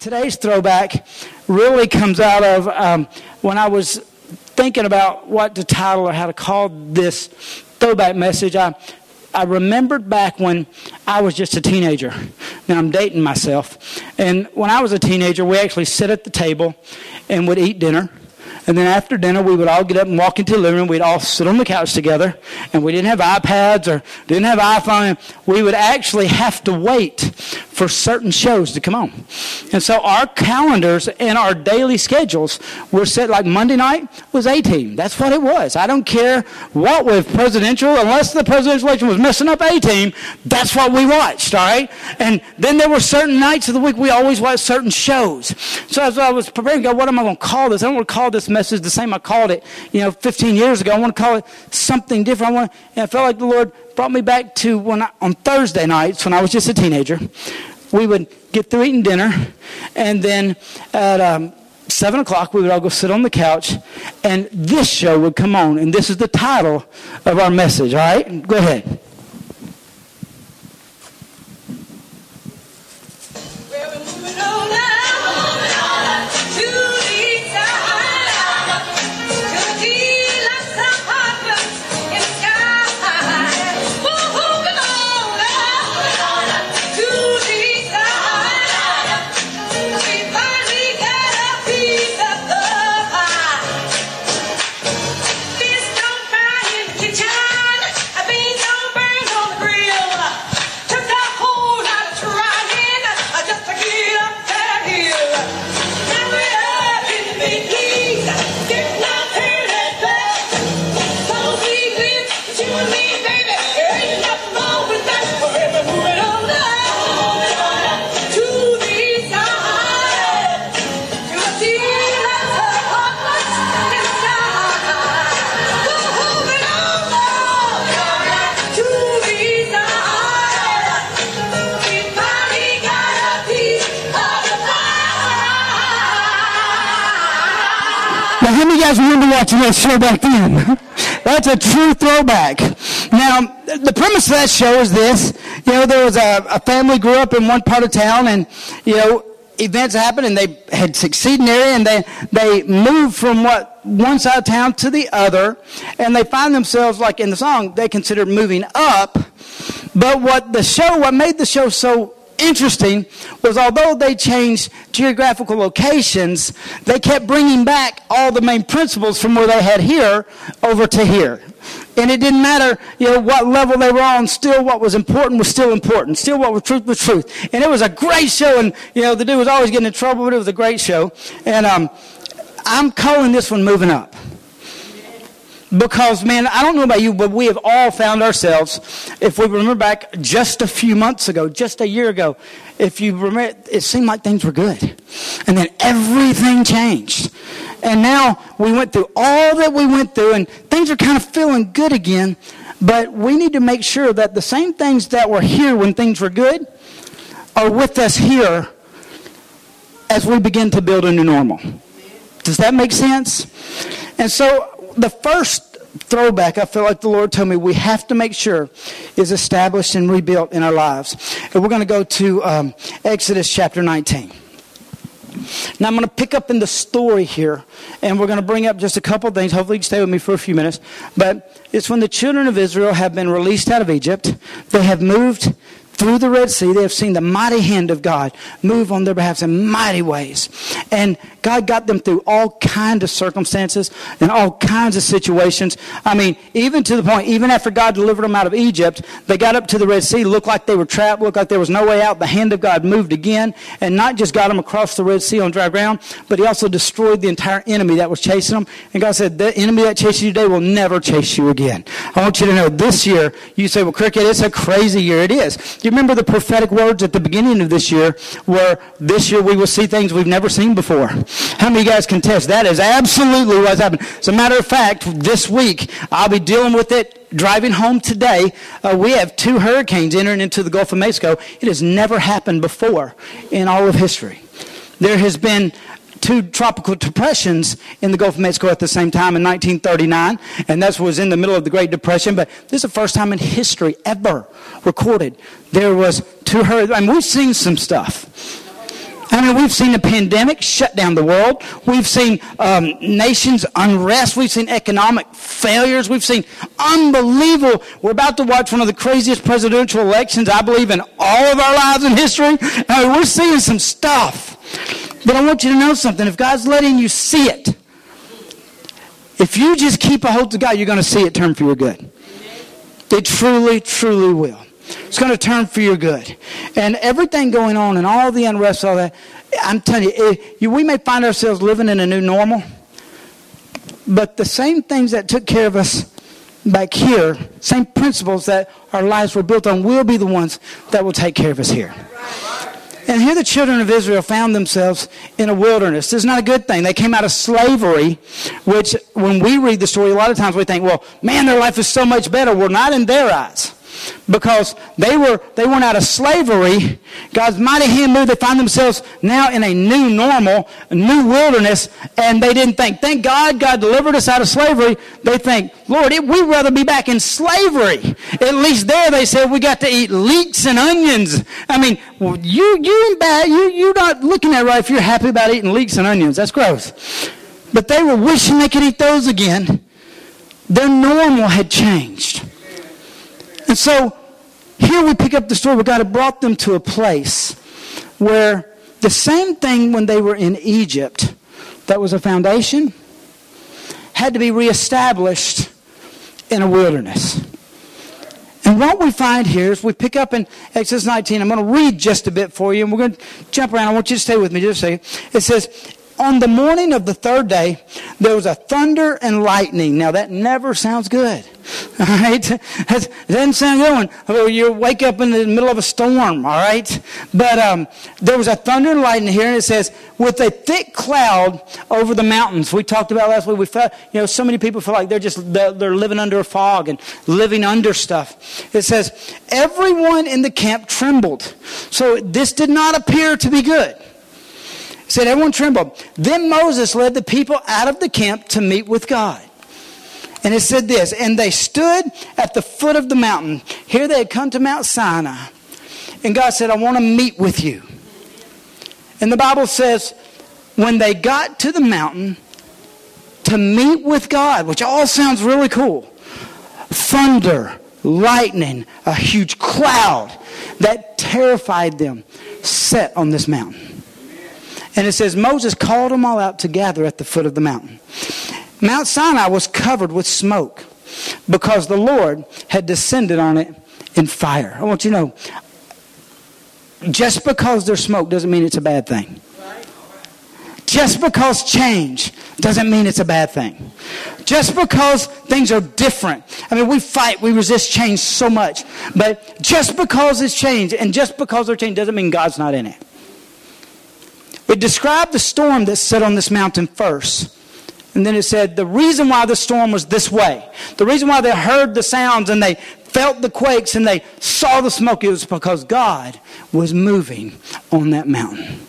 Today's throwback really comes out of um, when I was thinking about what to title or how to call this throwback message. I, I remembered back when I was just a teenager. Now I'm dating myself. And when I was a teenager, we actually sit at the table and would eat dinner. And then after dinner, we would all get up and walk into the living room. We'd all sit on the couch together. And we didn't have iPads or didn't have iPhone. We would actually have to wait for certain shows to come on. And so our calendars and our daily schedules were set like Monday night was A team. That's what it was. I don't care what with presidential, unless the presidential election was messing up A team, that's what we watched, all right? And then there were certain nights of the week we always watched certain shows. So as I was preparing, go, what am I going to call this? I don't want to call this message the same I called it, you know, 15 years ago. I want to call it something different. I want, and I felt like the Lord brought me back to when I, on Thursday nights when I was just a teenager. We would get through eating dinner, and then at um, seven o'clock we would all go sit on the couch, and this show would come on, and this is the title of our message. All right, go ahead. Guys remember watching that show back then? That's a true throwback. Now, the premise of that show is this. You know, there was a, a family grew up in one part of town and, you know, events happened and they had succeeded in the area and they, they moved from what one side of town to the other and they find themselves like in the song they consider moving up but what the show what made the show so interesting was although they changed geographical locations, they kept bringing back all the main principles from where they had here over to here. And it didn't matter, you know, what level they were on. Still, what was important was still important. Still, what was truth was truth. And it was a great show. And you know, the dude was always getting in trouble, but it was a great show. And um, I'm calling this one "Moving Up." Because, man, I don't know about you, but we have all found ourselves, if we remember back just a few months ago, just a year ago, if you remember, it seemed like things were good. And then everything changed. And now we went through all that we went through, and things are kind of feeling good again. But we need to make sure that the same things that were here when things were good are with us here as we begin to build a new normal. Does that make sense? And so the first throwback I feel like the Lord told me we have to make sure is established and rebuilt in our lives. And we're going to go to um, Exodus chapter 19. Now I'm going to pick up in the story here, and we're going to bring up just a couple things. Hopefully, you can stay with me for a few minutes. But it's when the children of Israel have been released out of Egypt. They have moved through the Red Sea, they have seen the mighty hand of God move on their behalf in mighty ways. And God got them through all kinds of circumstances and all kinds of situations. I mean, even to the point, even after God delivered them out of Egypt, they got up to the Red Sea, looked like they were trapped, looked like there was no way out. The hand of God moved again and not just got them across the Red Sea on dry ground, but He also destroyed the entire enemy that was chasing them. And God said, the enemy that chases you today will never chase you again. I want you to know this year, you say, well, Cricket, it's a crazy year. It is. Do you remember the prophetic words at the beginning of this year where this year we will see things we've never seen before? How many of you guys can test that is absolutely what's happened? As a matter of fact, this week I'll be dealing with it driving home today. Uh, we have two hurricanes entering into the Gulf of Mexico. It has never happened before in all of history. There has been two tropical depressions in the Gulf of Mexico at the same time in 1939, and that was in the middle of the Great Depression. But this is the first time in history ever recorded there was two hurricanes. I mean, we've seen some stuff. I mean, we've seen a pandemic shut down the world. We've seen um, nations unrest. We've seen economic failures. We've seen unbelievable. We're about to watch one of the craziest presidential elections, I believe, in all of our lives in history. I mean, we're seeing some stuff. But I want you to know something. If God's letting you see it, if you just keep a hold to God, you're going to see it turn for your good. It truly, truly will. It's going to turn for your good. And everything going on and all the unrest, all that, I'm telling you, it, you, we may find ourselves living in a new normal, but the same things that took care of us back here, same principles that our lives were built on, will be the ones that will take care of us here. And here the children of Israel found themselves in a wilderness. This is not a good thing. They came out of slavery, which when we read the story, a lot of times we think, well, man, their life is so much better. Well, not in their eyes because they were they went out of slavery. God's mighty hand moved. They find themselves now in a new normal, a new wilderness, and they didn't think, thank God God delivered us out of slavery. They think, Lord, it, we'd rather be back in slavery. At least there they said we got to eat leeks and onions. I mean, you you bad you you're not looking at right if you're happy about eating leeks and onions. That's gross. But they were wishing they could eat those again. Their normal had changed. And so here we pick up the story where God had brought them to a place where the same thing when they were in Egypt, that was a foundation, had to be reestablished in a wilderness. And what we find here is we pick up in Exodus 19. I'm going to read just a bit for you, and we're going to jump around. I want you to stay with me just a second. It says, On the morning of the third day, there was a thunder and lightning. Now, that never sounds good. All right? It doesn't sound good when you wake up in the middle of a storm, all right? But um, there was a thunder and lightning here, and it says, with a thick cloud over the mountains. We talked about last week, we felt, you know, so many people feel like they're just, they're living under a fog and living under stuff. It says, everyone in the camp trembled. So this did not appear to be good. Said, everyone trembled. Then Moses led the people out of the camp to meet with God. And it said this, and they stood at the foot of the mountain. Here they had come to Mount Sinai. And God said, I want to meet with you. And the Bible says, when they got to the mountain to meet with God, which all sounds really cool, thunder, lightning, a huge cloud that terrified them set on this mountain. And it says, Moses called them all out to gather at the foot of the mountain. Mount Sinai was covered with smoke because the Lord had descended on it in fire. I want you to know just because there's smoke doesn't mean it's a bad thing. Just because change doesn't mean it's a bad thing. Just because things are different. I mean, we fight, we resist change so much. But just because it's change and just because there's change doesn't mean God's not in it. It described the storm that set on this mountain first. And then it said the reason why the storm was this way, the reason why they heard the sounds and they felt the quakes and they saw the smoke, it was because God was moving on that mountain.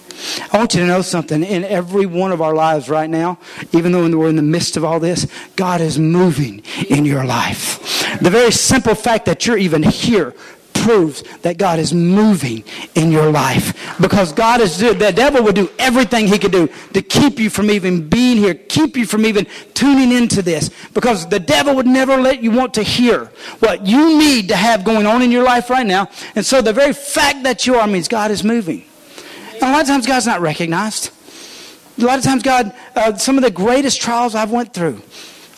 I want you to know something. In every one of our lives right now, even though we're in the midst of all this, God is moving in your life. The very simple fact that you're even here proves that God is moving in your life. Because God is, the devil would do everything he could do to keep you from even being here, keep you from even tuning into this. Because the devil would never let you want to hear what you need to have going on in your life right now. And so the very fact that you are means God is moving. And a lot of times God's not recognized. A lot of times God, uh, some of the greatest trials I've went through,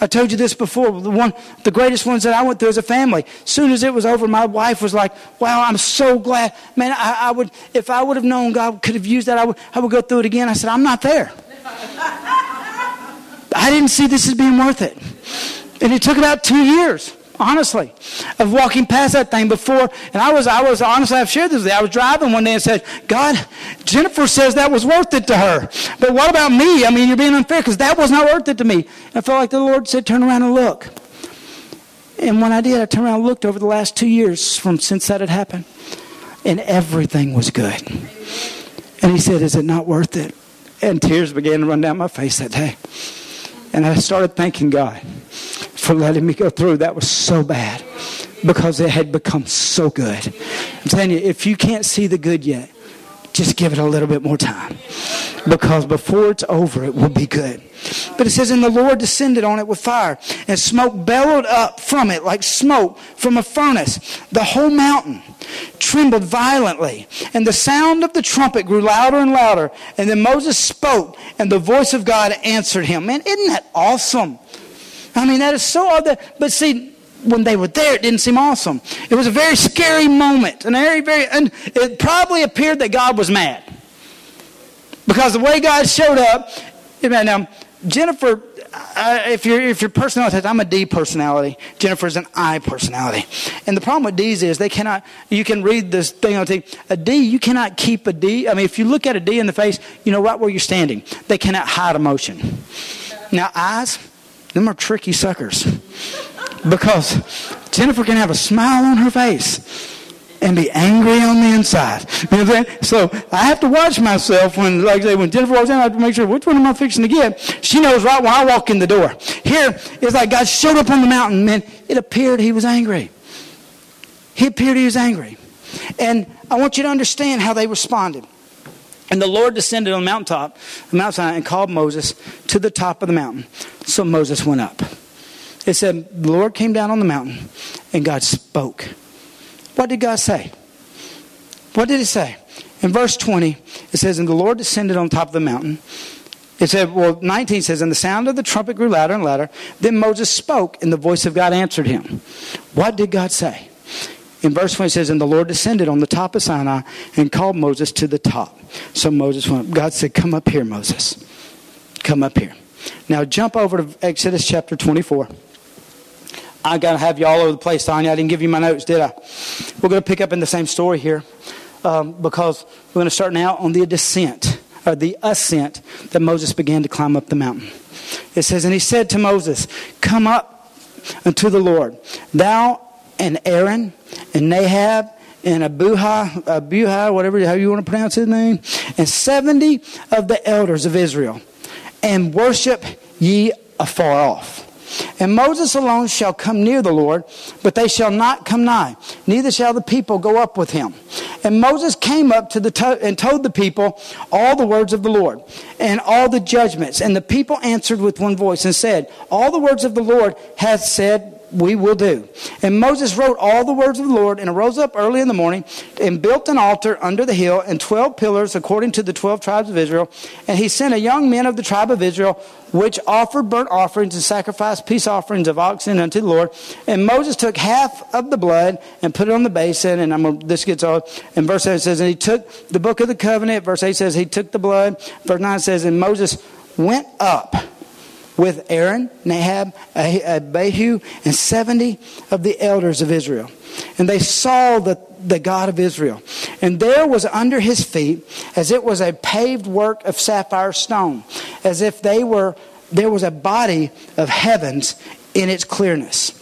I told you this before. The one, the greatest ones that I went through as a family. Soon as it was over, my wife was like, "Wow, I'm so glad, man. I, I would, if I would have known God could have used that, I would, I would go through it again." I said, "I'm not there. I didn't see this as being worth it." And it took about two years honestly, of walking past that thing before. And I was, I was honestly, I've shared this with you. I was driving one day and said, God, Jennifer says that was worth it to her. But what about me? I mean, you're being unfair because that was not worth it to me. I felt like the Lord said, turn around and look. And when I did, I turned around and looked over the last two years from since that had happened. And everything was good. And he said, Is it not worth it? And tears began to run down my face that day. And I started thanking God for letting me go through. That was so bad because it had become so good. I'm telling you, if you can't see the good yet, just give it a little bit more time. Because before it's over, it will be good. But it says, And the Lord descended on it with fire, and smoke bellowed up from it like smoke from a furnace. The whole mountain trembled violently, and the sound of the trumpet grew louder and louder. And then Moses spoke, and the voice of God answered him. Man, isn't that awesome? I mean, that is so odd. But see, when they were there, it didn't seem awesome. It was a very scary moment, and very, very, and it probably appeared that God was mad because the way God showed up. Now, Jennifer, if you're if your personality, I'm a D personality. Jennifer's an I personality, and the problem with D's is they cannot. You can read this thing on TV. A D, you cannot keep a D. I mean, if you look at a D in the face, you know right where you're standing. They cannot hide emotion. Now, I's, them are tricky suckers because Jennifer can have a smile on her face and be angry on the inside. You know saying? So I have to watch myself when, like I say, when Jennifer walks in, I have to make sure which one am I fixing to get. She knows right when I walk in the door. Here, it's like God showed up on the mountain, and it appeared he was angry. He appeared he was angry. And I want you to understand how they responded. And the Lord descended on the mountaintop, the mountain, and called Moses to the top of the mountain. So Moses went up. It said, the Lord came down on the mountain and God spoke. What did God say? What did He say? In verse 20, it says, And the Lord descended on top of the mountain. It said, well, 19 says, And the sound of the trumpet grew louder and louder. Then Moses spoke, and the voice of God answered him. What did God say? In verse 20 it says, And the Lord descended on the top of Sinai and called Moses to the top. So Moses went, God said, Come up here, Moses. Come up here. Now jump over to Exodus chapter 24. I got to have you all over the place, Tanya. I didn't give you my notes, did I? We're going to pick up in the same story here um, because we're going to start now on the descent, or the ascent that Moses began to climb up the mountain. It says, And he said to Moses, Come up unto the Lord, thou and Aaron and Nahab and Abuha, Abuha, whatever how you want to pronounce his name, and 70 of the elders of Israel, and worship ye afar off. And Moses alone shall come near the Lord, but they shall not come nigh, neither shall the people go up with him. And Moses came up to the to- and told the people all the words of the Lord and all the judgments. And the people answered with one voice and said, All the words of the Lord hath said we will do. And Moses wrote all the words of the Lord and arose up early in the morning and built an altar under the hill and twelve pillars according to the twelve tribes of Israel. And he sent a young man of the tribe of Israel, which offered burnt offerings and sacrificed peace offerings of oxen unto the Lord. And Moses took half of the blood and put it on the basin. And I'm this gets all. And verse 7 says, and he took the book of the covenant. Verse 8 says, he took the blood. Verse 9 says, and Moses went up with Aaron, Nahab, Abihu, and 70 of the elders of Israel. And they saw the, the God of Israel. And there was under his feet, as it was a paved work of sapphire stone, as if they were, there was a body of heavens in its clearness.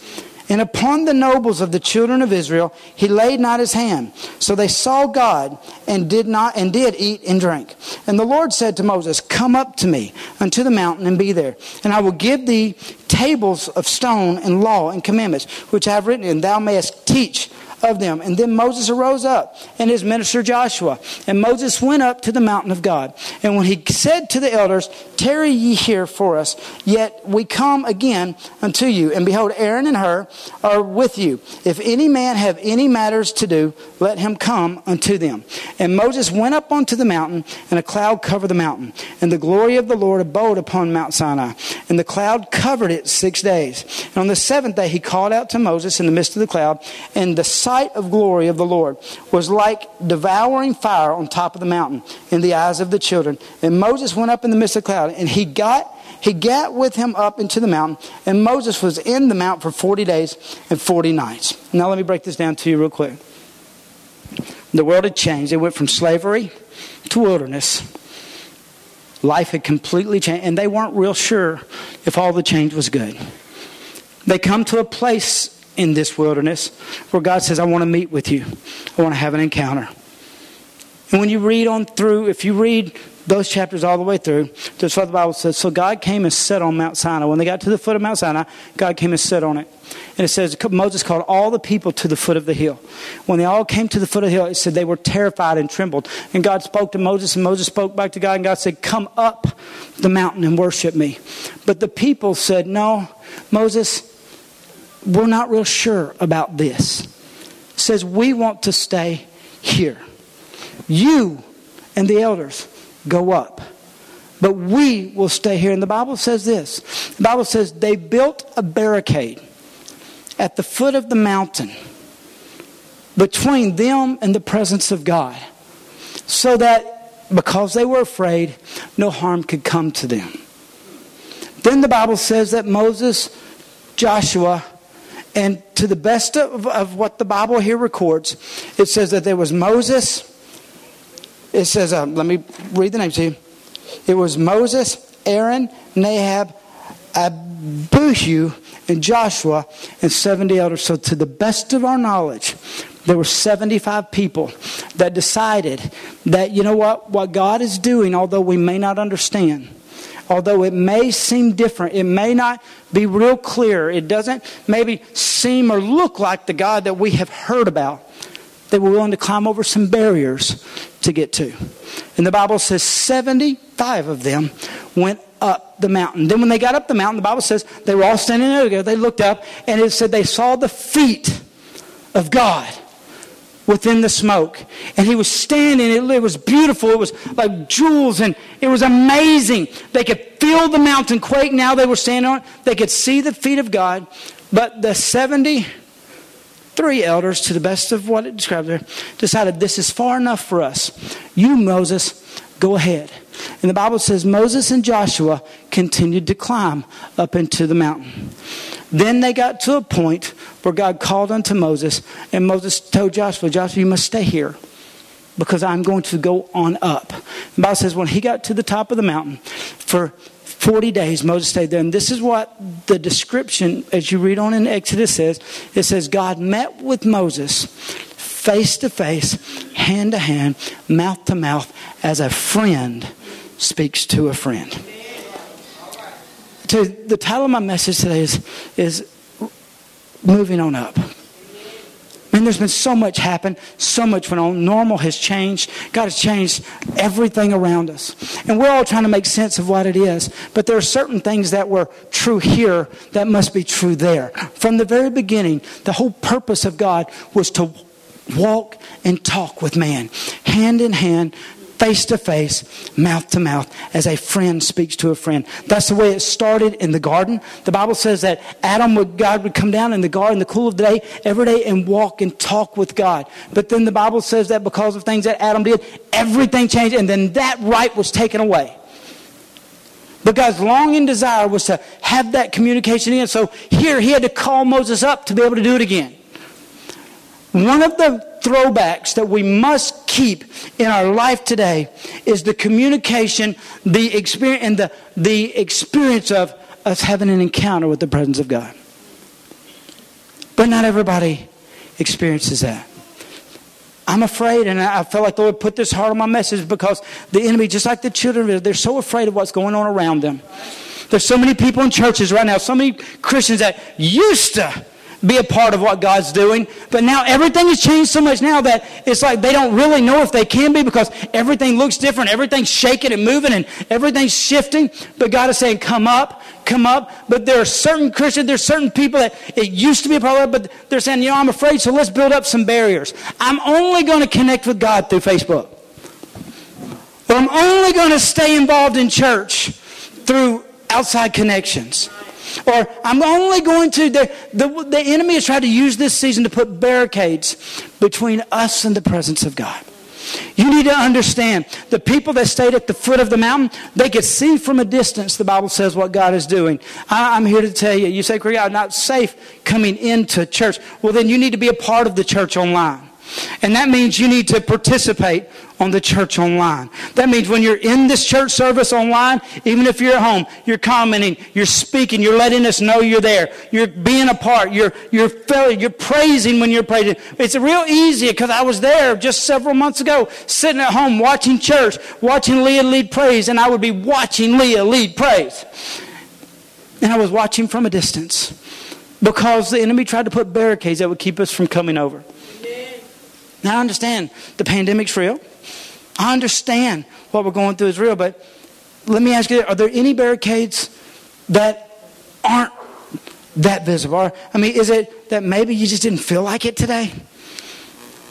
And upon the nobles of the children of Israel he laid not his hand. So they saw God and did not and did eat and drink. And the Lord said to Moses, Come up to me unto the mountain and be there. And I will give thee tables of stone and law and commandments, which I have written, and thou mayest teach of them. And then Moses arose up and his minister Joshua. And Moses went up to the mountain of God. And when he said to the elders, Tarry ye here for us, yet we come again unto you. And behold, Aaron and Hur are with you. If any man have any matters to do, let him come unto them. And Moses went up unto the mountain, and a cloud covered the mountain. And the glory of the Lord abode upon Mount Sinai. And the cloud covered it six days. And on the seventh day he called out to Moses in the midst of the cloud, and the sight of glory of the Lord was like devouring fire on top of the mountain in the eyes of the children. And Moses went up in the midst of the cloud, and he got he got with him up into the mountain, and Moses was in the mount for 40 days and 40 nights. Now, let me break this down to you real quick. The world had changed. It went from slavery to wilderness. Life had completely changed, and they weren't real sure if all the change was good. They come to a place in this wilderness where God says, I want to meet with you, I want to have an encounter. And when you read on through, if you read those chapters all the way through. That's what the Bible says. So God came and sat on Mount Sinai. When they got to the foot of Mount Sinai, God came and sat on it. And it says Moses called all the people to the foot of the hill. When they all came to the foot of the hill, it said they were terrified and trembled. And God spoke to Moses, and Moses spoke back to God, and God said, Come up the mountain and worship me. But the people said, No, Moses, we're not real sure about this. Says, We want to stay here. You and the elders go up. But we will stay here. And the Bible says this the Bible says they built a barricade at the foot of the mountain between them and the presence of God so that because they were afraid, no harm could come to them. Then the Bible says that Moses, Joshua, and to the best of, of what the Bible here records, it says that there was Moses. It says, uh, let me read the names to you. It was Moses, Aaron, Nahab, Abihu, and Joshua, and 70 elders. So, to the best of our knowledge, there were 75 people that decided that, you know what, what God is doing, although we may not understand, although it may seem different, it may not be real clear, it doesn't maybe seem or look like the God that we have heard about, they were willing to climb over some barriers to get to. And the Bible says 75 of them went up the mountain. Then when they got up the mountain, the Bible says they were all standing there together. They looked up and it said they saw the feet of God within the smoke. And he was standing. It, was beautiful. It was like jewels and it was amazing. They could feel the mountain quake now they were standing on it. They could see the feet of God. But the 73 elders, to the best of what it described there, decided this is far enough for us. You, Moses, go ahead. And the Bible says Moses and Joshua continued to climb up into the mountain. Then they got to a point where God called unto Moses, and Moses told Joshua, Joshua, you must stay here because I'm going to go on up. The Bible says when he got to the top of the mountain, for 40 days Moses stayed there. And this is what the description, as you read on in Exodus, says. It says, God met with Moses face to face, hand to hand, mouth to mouth, as a friend speaks to a friend. So the title of my message today is, is Moving On Up. Man, there's been so much happen, so much went on. Normal has changed. God has changed everything around us. And we're all trying to make sense of what it is. But there are certain things that were true here that must be true there. From the very beginning, the whole purpose of God was to walk and talk with man, hand in hand, face to face, mouth to mouth, as a friend speaks to a friend. That's the way it started in the garden. The Bible says that Adam would, God would come down in the garden, in the cool of the day, every day, and walk and talk with God. But then the Bible says that because of things that Adam did, everything changed, and then that right was taken away. But God's longing desire was to have that communication again. So here he had to call Moses up to be able to do it again. One of the throwbacks that we must keep in our life today is the communication, the experience, and the, the experience of us having an encounter with the presence of God. But not everybody experiences that. I'm afraid, and I feel like the Lord put this hard on my message because the enemy, just like the children, they're so afraid of what's going on around them. There's so many people in churches right now, so many Christians that used to be a part of what God's doing. But now everything has changed so much now that it's like they don't really know if they can be because everything looks different. Everything's shaking and moving and everything's shifting. But God is saying, come up, come up. But there are certain Christians, there's certain people that it used to be a part of, but they're saying, you know, I'm afraid, so let's build up some barriers. I'm only going to connect with God through Facebook. Or I'm only going to stay involved in church through outside connections. Or I'm only going to, the, the, the enemy has tried to use this season to put barricades between us and the presence of God. You need to understand the people that stayed at the foot of the mountain, they could see from a distance, the Bible says, what God is doing. I, am here to tell you, you say, Craig, I'm not safe coming into church. Well, then you need to be a part of the church online. And that means you need to participate on the church online. That means when you're in this church service online, even if you're at home, you're commenting, you're speaking, you're letting us know you're there. You're being a part. You're, you're, feeling, you're praising when you're praising. It's real easy because I was there just several months ago, sitting at home watching church, watching Leah lead praise, and I would be watching Leah lead praise. And I was watching from a distance because the enemy tried to put barricades that would keep us from coming over. Now I understand the pandemic's real. I understand what we're going through is real, but let me ask you, are there any barricades that aren't that visible? I mean, is it that maybe you just didn't feel like it today?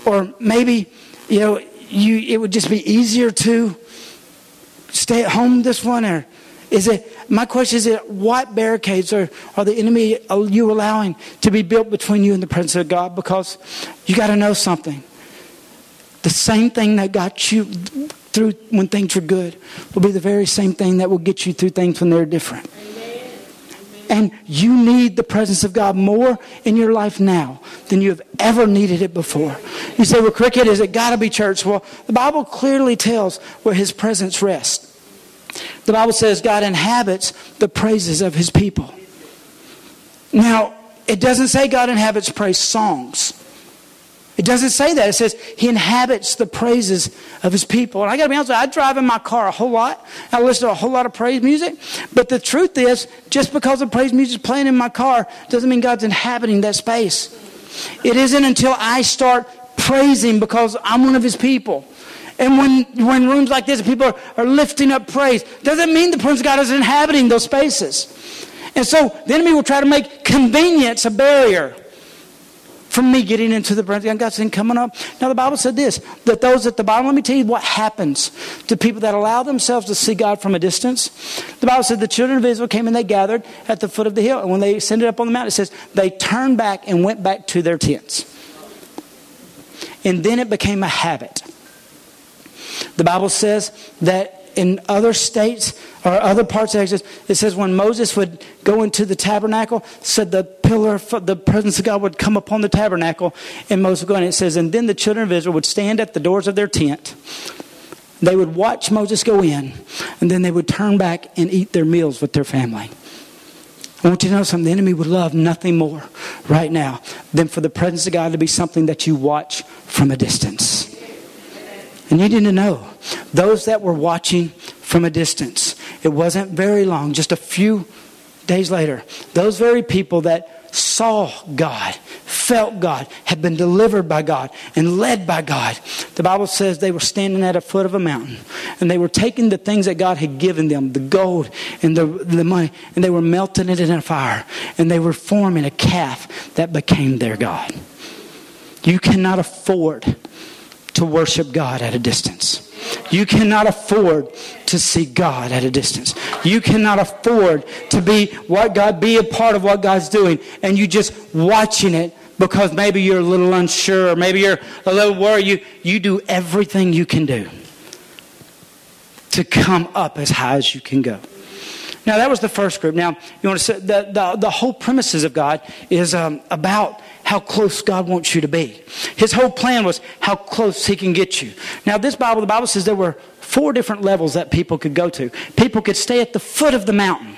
Or maybe, you know, you, it would just be easier to stay at home this one? Or is it, my question is, what barricades are, are the enemy, are you allowing to be built between you and the presence of God? Because you got to know something. The same thing that got you through when things were good will be the very same thing that will get you through things when they're different. And you need the presence of God more in your life now than you have ever needed it before. You say, well, cricket, is it got to be church? Well, the Bible clearly tells where his presence rests. The Bible says God inhabits the praises of his people. Now, it doesn't say God inhabits praise songs. It doesn't say that. It says he inhabits the praises of his people. And I got to be honest with you, I drive in my car a whole lot. I listen to a whole lot of praise music. But the truth is, just because the praise music is playing in my car doesn't mean God's inhabiting that space. It isn't until I start praising because I'm one of his people. And when, when rooms like this, people are, are lifting up praise, doesn't mean the presence of God is inhabiting those spaces. And so the enemy will try to make convenience a barrier from me getting into the presence of God saying, coming up. Now, the Bible said this that those at the bottom, let me tell you what happens to people that allow themselves to see God from a distance. The Bible said the children of Israel came and they gathered at the foot of the hill. And when they ascended up on the mountain, it says they turned back and went back to their tents. And then it became a habit. The Bible says that in other states or other parts of Exodus, it says when Moses would go into the tabernacle, said the pillar, the presence of God would come upon the tabernacle, and Moses would go in. It says, and then the children of Israel would stand at the doors of their tent. They would watch Moses go in, and then they would turn back and eat their meals with their family. I want you to know something. The enemy would love nothing more right now than for the presence of God to be something that you watch from a distance. And you to know those that were watching from a distance, it wasn't very long, just a few days later, those very people that saw God, felt God, had been delivered by God, and led by God. The Bible says they were standing at a foot of a mountain and they were taking the things that God had given them, the gold and the, the money, and they were melting it in a fire and they were forming a calf that became their God. You cannot afford to worship God at a distance. You cannot afford to see God at a distance. You cannot afford to be what God, be a part of what God's doing, and you just watching it because maybe you're a little unsure, maybe you're a little worried. You, you do everything you can do to come up as high as you can go. Now, that was the first group. Now, you want to say the, the, the whole premises of God is um, about how close God wants you to be. His whole plan was how close He can get you. Now, this Bible, the Bible says there were four different levels that people could go to. People could stay at the foot of the mountain,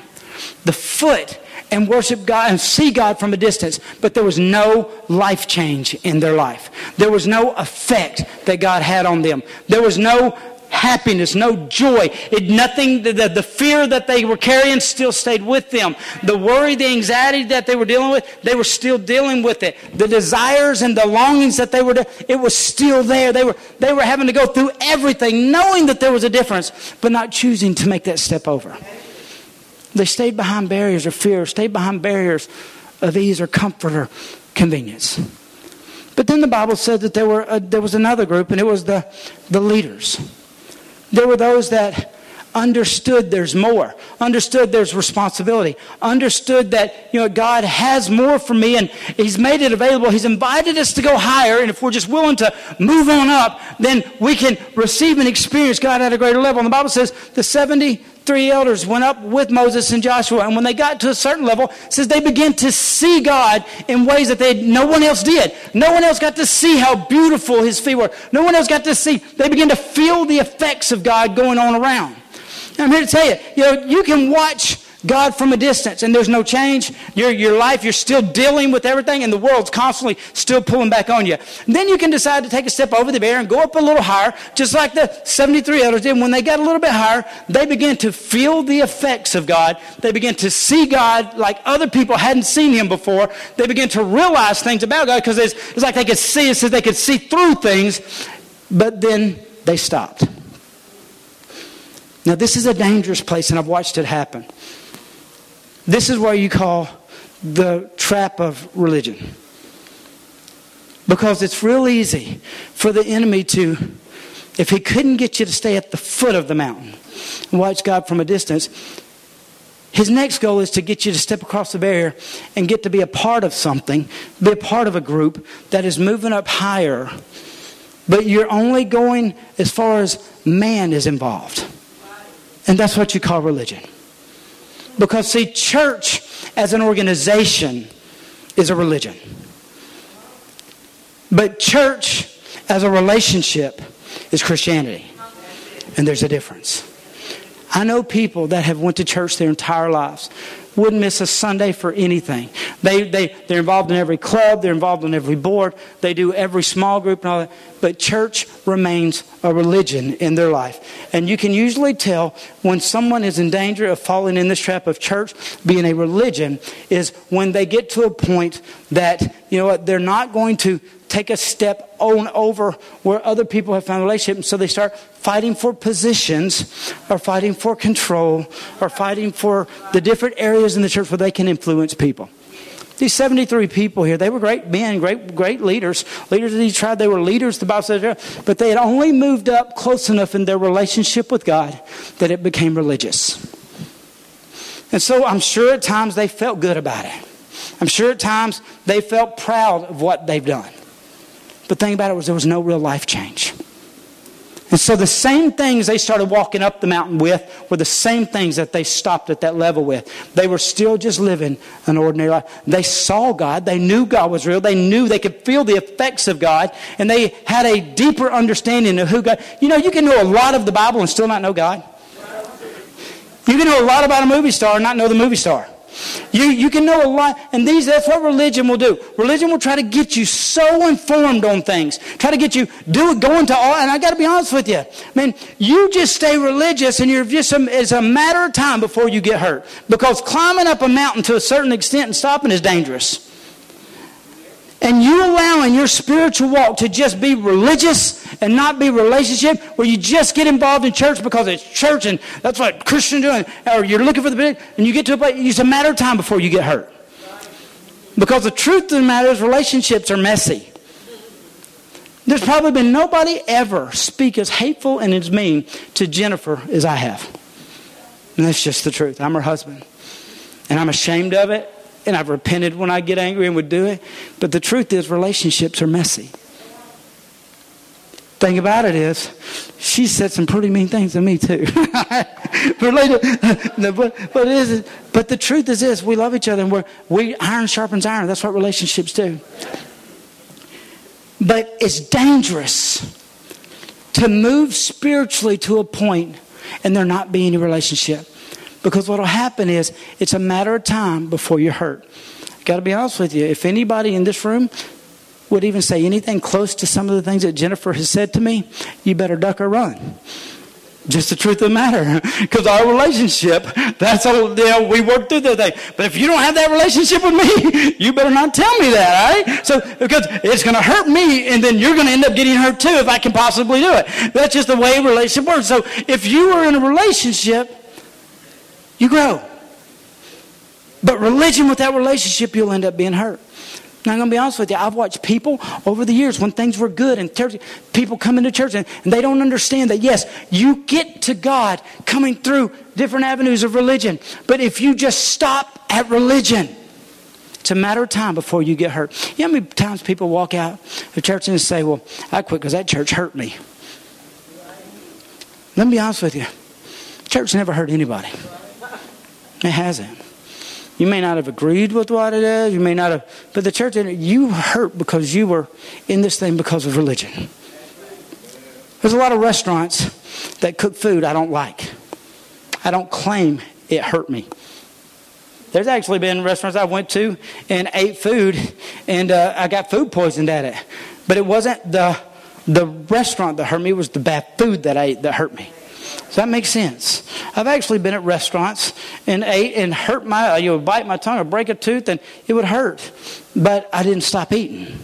the foot, and worship God and see God from a distance, but there was no life change in their life. There was no effect that God had on them. There was no happiness, no joy. It, nothing, the, the, fear that they were carrying still stayed with them. The worry, the anxiety that they were dealing with, they were still dealing with it. The desires and the longings that they were, it was still there. They were, they were having to go through everything, knowing that there was a difference, but not choosing to make that step over. They stayed behind barriers of fear, stayed behind barriers of ease or comfort or convenience. But then the Bible said that there, were a, there was another group, and it was the, the leaders. There were those that understood there's more, understood there's responsibility, understood that, you know, God has more for me and He's made it available. He's invited us to go higher. And if we're just willing to move on up, then we can receive and experience God at a greater level. And the Bible says the 70 three elders went up with Moses and Joshua, and when they got to a certain level, says they began to see God in ways that they no one else did. No one else got to see how beautiful His feet were. No one else got to see. They began to feel the effects of God going on around. I'm here to tell you, you know, you can watch God from a distance and there's no change. Your, your life, you're still dealing with everything and the world's constantly still pulling back on you. And then you can decide to take a step over the bear and go up a little higher, just like the 73 elders did. When they got a little bit higher, they began to feel the effects of God. They began to see God like other people hadn't seen him before. They began to realize things about God because it's, it's like they could see, it says they could see through things, but then they stopped. Now, this is a dangerous place, and I've watched it happen. This is what you call the trap of religion. Because it's real easy for the enemy to, if he couldn't get you to stay at the foot of the mountain and watch God from a distance, his next goal is to get you to step across the barrier and get to be a part of something, be a part of a group that is moving up higher. But you're only going as far as man is involved. And that's what you call religion. Because, see, church as an organization is a religion. But church as a relationship is Christianity. And there's a difference. I know people that have went to church their entire lives wouldn't miss a Sunday for anything. They, they, they're involved in every club, they're involved in every board, they do every small group and all that. But church remains a religion in their life. And you can usually tell when someone is in danger of falling in this trap of church being a religion is when they get to a point that, you know what, they're not going to take a step on over where other people have found a relationship. And so they start fighting for positions or fighting for control or fighting for the different areas in the church where they can influence people. These 73 people here, they were great men, great, great leaders. Leaders of each tribe, they were leaders, the Bible says, but they had only moved up close enough in their relationship with God that it became religious. And so I'm sure at times they felt good about it. I'm sure at times they felt proud of what they've done. But the thing about it was there was no real life change. And so the same things they started walking up the mountain with were the same things that they stopped at that level with. They were still just living an ordinary life. They saw God. They knew God was real. They knew they could feel the effects of God. And they had a deeper understanding of who God. You know, you can know a lot of the Bible and still not know God. You can know a lot about a movie star and not know the movie star. You, you can know a lot, and these, that's what religion will do. Religion will try to get you so informed on things, try to get you do it, going to all, and I got to be honest with you. I mean, you just stay religious, and you're just, a, it's a matter of time before you get hurt. Because climbing up a mountain to a certain extent and stopping is dangerous and you allowing your spiritual walk to just be religious and not be relationship, where you just get involved in church because it's church and that's what Christians doing, or you're looking for the big, and you get to a place, it's a matter of time before you get hurt. Because the truth of the matter is relationships are messy. There's probably been nobody ever speak as hateful and as mean to Jennifer as I have. And that's just the truth. I'm her husband. And I'm ashamed of it and I've repented when I get angry and would do it. But the truth is, relationships are messy. Thing about it is, she said some pretty mean things to me too. But, but, it is, but the truth is this: we love each other, and we're, we iron sharpens iron. That's what relationships do. But it's dangerous to move spiritually to a point and there not be any relationship. Because what will happen is it's a matter of time before you're hurt. Got to be honest with you. If anybody in this room would even say anything close to some of the things that Jennifer has said to me, you better duck or run. Just the truth of the matter. Because our relationship, that's all, you know, we work through the thing. But if you don't have that relationship with me, you better not tell me that, all right? So, because it's to hurt me, and then you're to end up getting hurt too if I can possibly do it. That's just the way relationship works. So, if you are in a relationship, you grow. But religion without relationship, you'll end up being hurt. Now, I'm going to be honest with you. I've watched people over the years when things were good and people come into church and, and they don't understand that, yes, you get to God coming through different avenues of religion. But if you just stop at religion, it's a matter of time before you get hurt. You know how many times people walk out of church and say, Well, I quit because that church hurt me. Let me be honest with you. Church never hurt anybody. It hasn't. You may not have agreed with what it is. You may not have, but the church, you hurt because you were in this thing because of religion. There's a lot of restaurants that cook food I don't like. I don't claim it hurt me. There's actually been restaurants I went to and ate food, and uh, I got food poisoned at it. But it wasn't the the restaurant that hurt me; it was the bad food that I ate that hurt me. Does that make sense? I've actually been at restaurants and ate and hurt my, you would bite my tongue or break a tooth and it would hurt. But I didn't stop eating.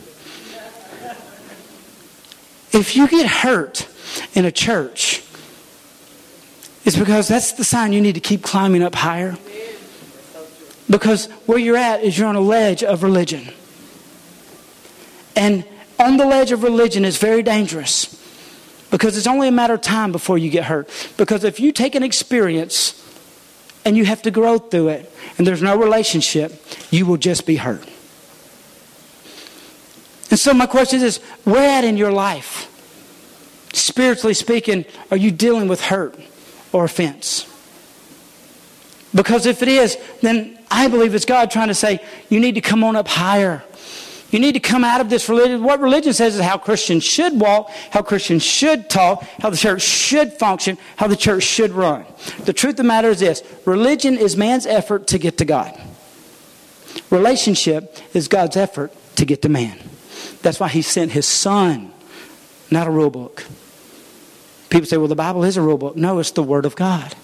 If you get hurt in a church, it's because that's the sign you need to keep climbing up higher. Because where you're at is you're on a ledge of religion. And on the ledge of religion is very dangerous. Because it's only a matter of time before you get hurt. Because if you take an experience and you have to grow through it and there's no relationship, you will just be hurt. And so my question is where at in your life, spiritually speaking, are you dealing with hurt or offense? Because if it is, then I believe it's God trying to say, you need to come on up higher. You need to come out of this religion. What religion says is how Christians should walk, how Christians should talk, how the church should function, how the church should run. The truth of the matter is this religion is man's effort to get to God, relationship is God's effort to get to man. That's why he sent his son, not a rule book. People say, well, the Bible is a rule book. No, it's the Word of God.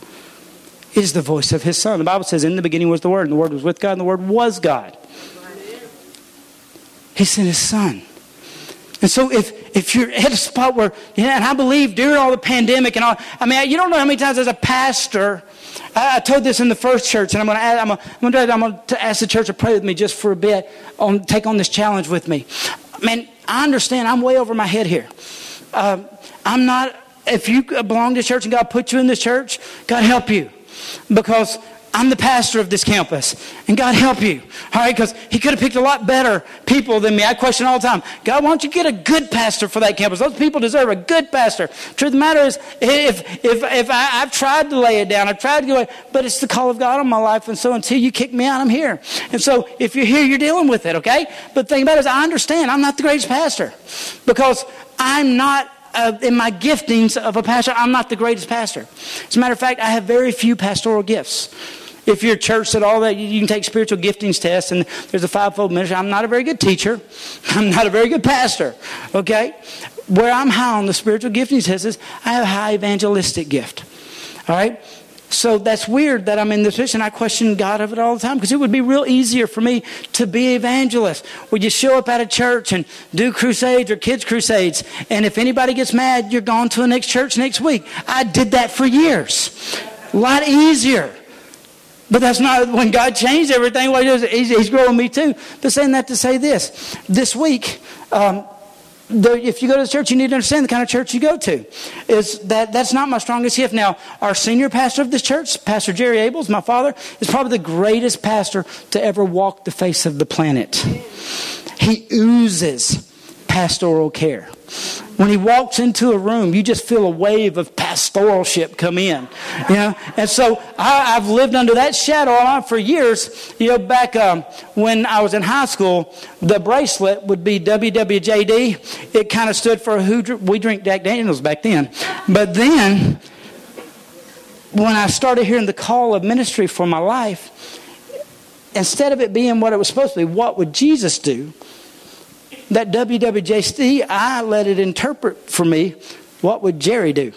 It is the voice of his son. The Bible says, in the beginning was the Word, and the Word was with God, and the Word was God. He sent his son. And so if, if you're at a spot where, yeah, and I believe during all the pandemic and all, I mean, you don't know how many times as a pastor, I, I told this in the first church, and I'm going to I'm going I'm to ask the church to pray with me just for a bit, on take on this challenge with me. Man, I understand I'm way over my head here. Uh, I'm not, if you belong to church and God put you in this church, God help you. Because I'm the pastor of this campus. And God help you. All right, because he could have picked a lot better people than me. I question all the time. God, why don't you get a good pastor for that campus? Those people deserve a good pastor. Truth of the matter is, if if if I, have tried to lay it down, I've tried to go, but it's the call of God on my life. And so until you kick me out, I'm here. And so if you're here, you're dealing with it, okay? But the thing about it is, I understand I'm not the greatest pastor because I'm not uh, in my giftings of a pastor, I'm not the greatest pastor. As a matter of fact, I have very few pastoral gifts. If you're a church at all, that you can take spiritual giftings tests, and there's a fivefold ministry. I'm not a very good teacher. I'm not a very good pastor. Okay, where I'm high on the spiritual giftings test is I have a high evangelistic gift. All right. So that's weird that I'm in this position. I question God of it all the time because it would be real easier for me to be evangelist. Would you show up at a church and do crusades or kids crusades? And if anybody gets mad, you're gone to the next church next week. I did that for years. A lot easier. But that's not when God changed everything. What he does, he's, he's growing me too. But saying that to say this, this week, um, the, if you go to the church, you need to understand the kind of church you go to. Is that that's not my strongest gift. Now, our senior pastor of this church, Pastor Jerry Ables, my father, is probably the greatest pastor to ever walk the face of the planet. He oozes pastoral care. When he walks into a room, you just feel a wave of pastoralship come in. You know? And so I, have lived under that shadow for years. You know, back um, when I was in high school, the bracelet would be WWJD. It kind of stood for who we drink Jack Daniels back then. But then, when I started hearing the call of ministry for my life, instead of it being what it was supposed to be, what would Jesus do? That WWJD, I let it interpret for me what would Jerry do.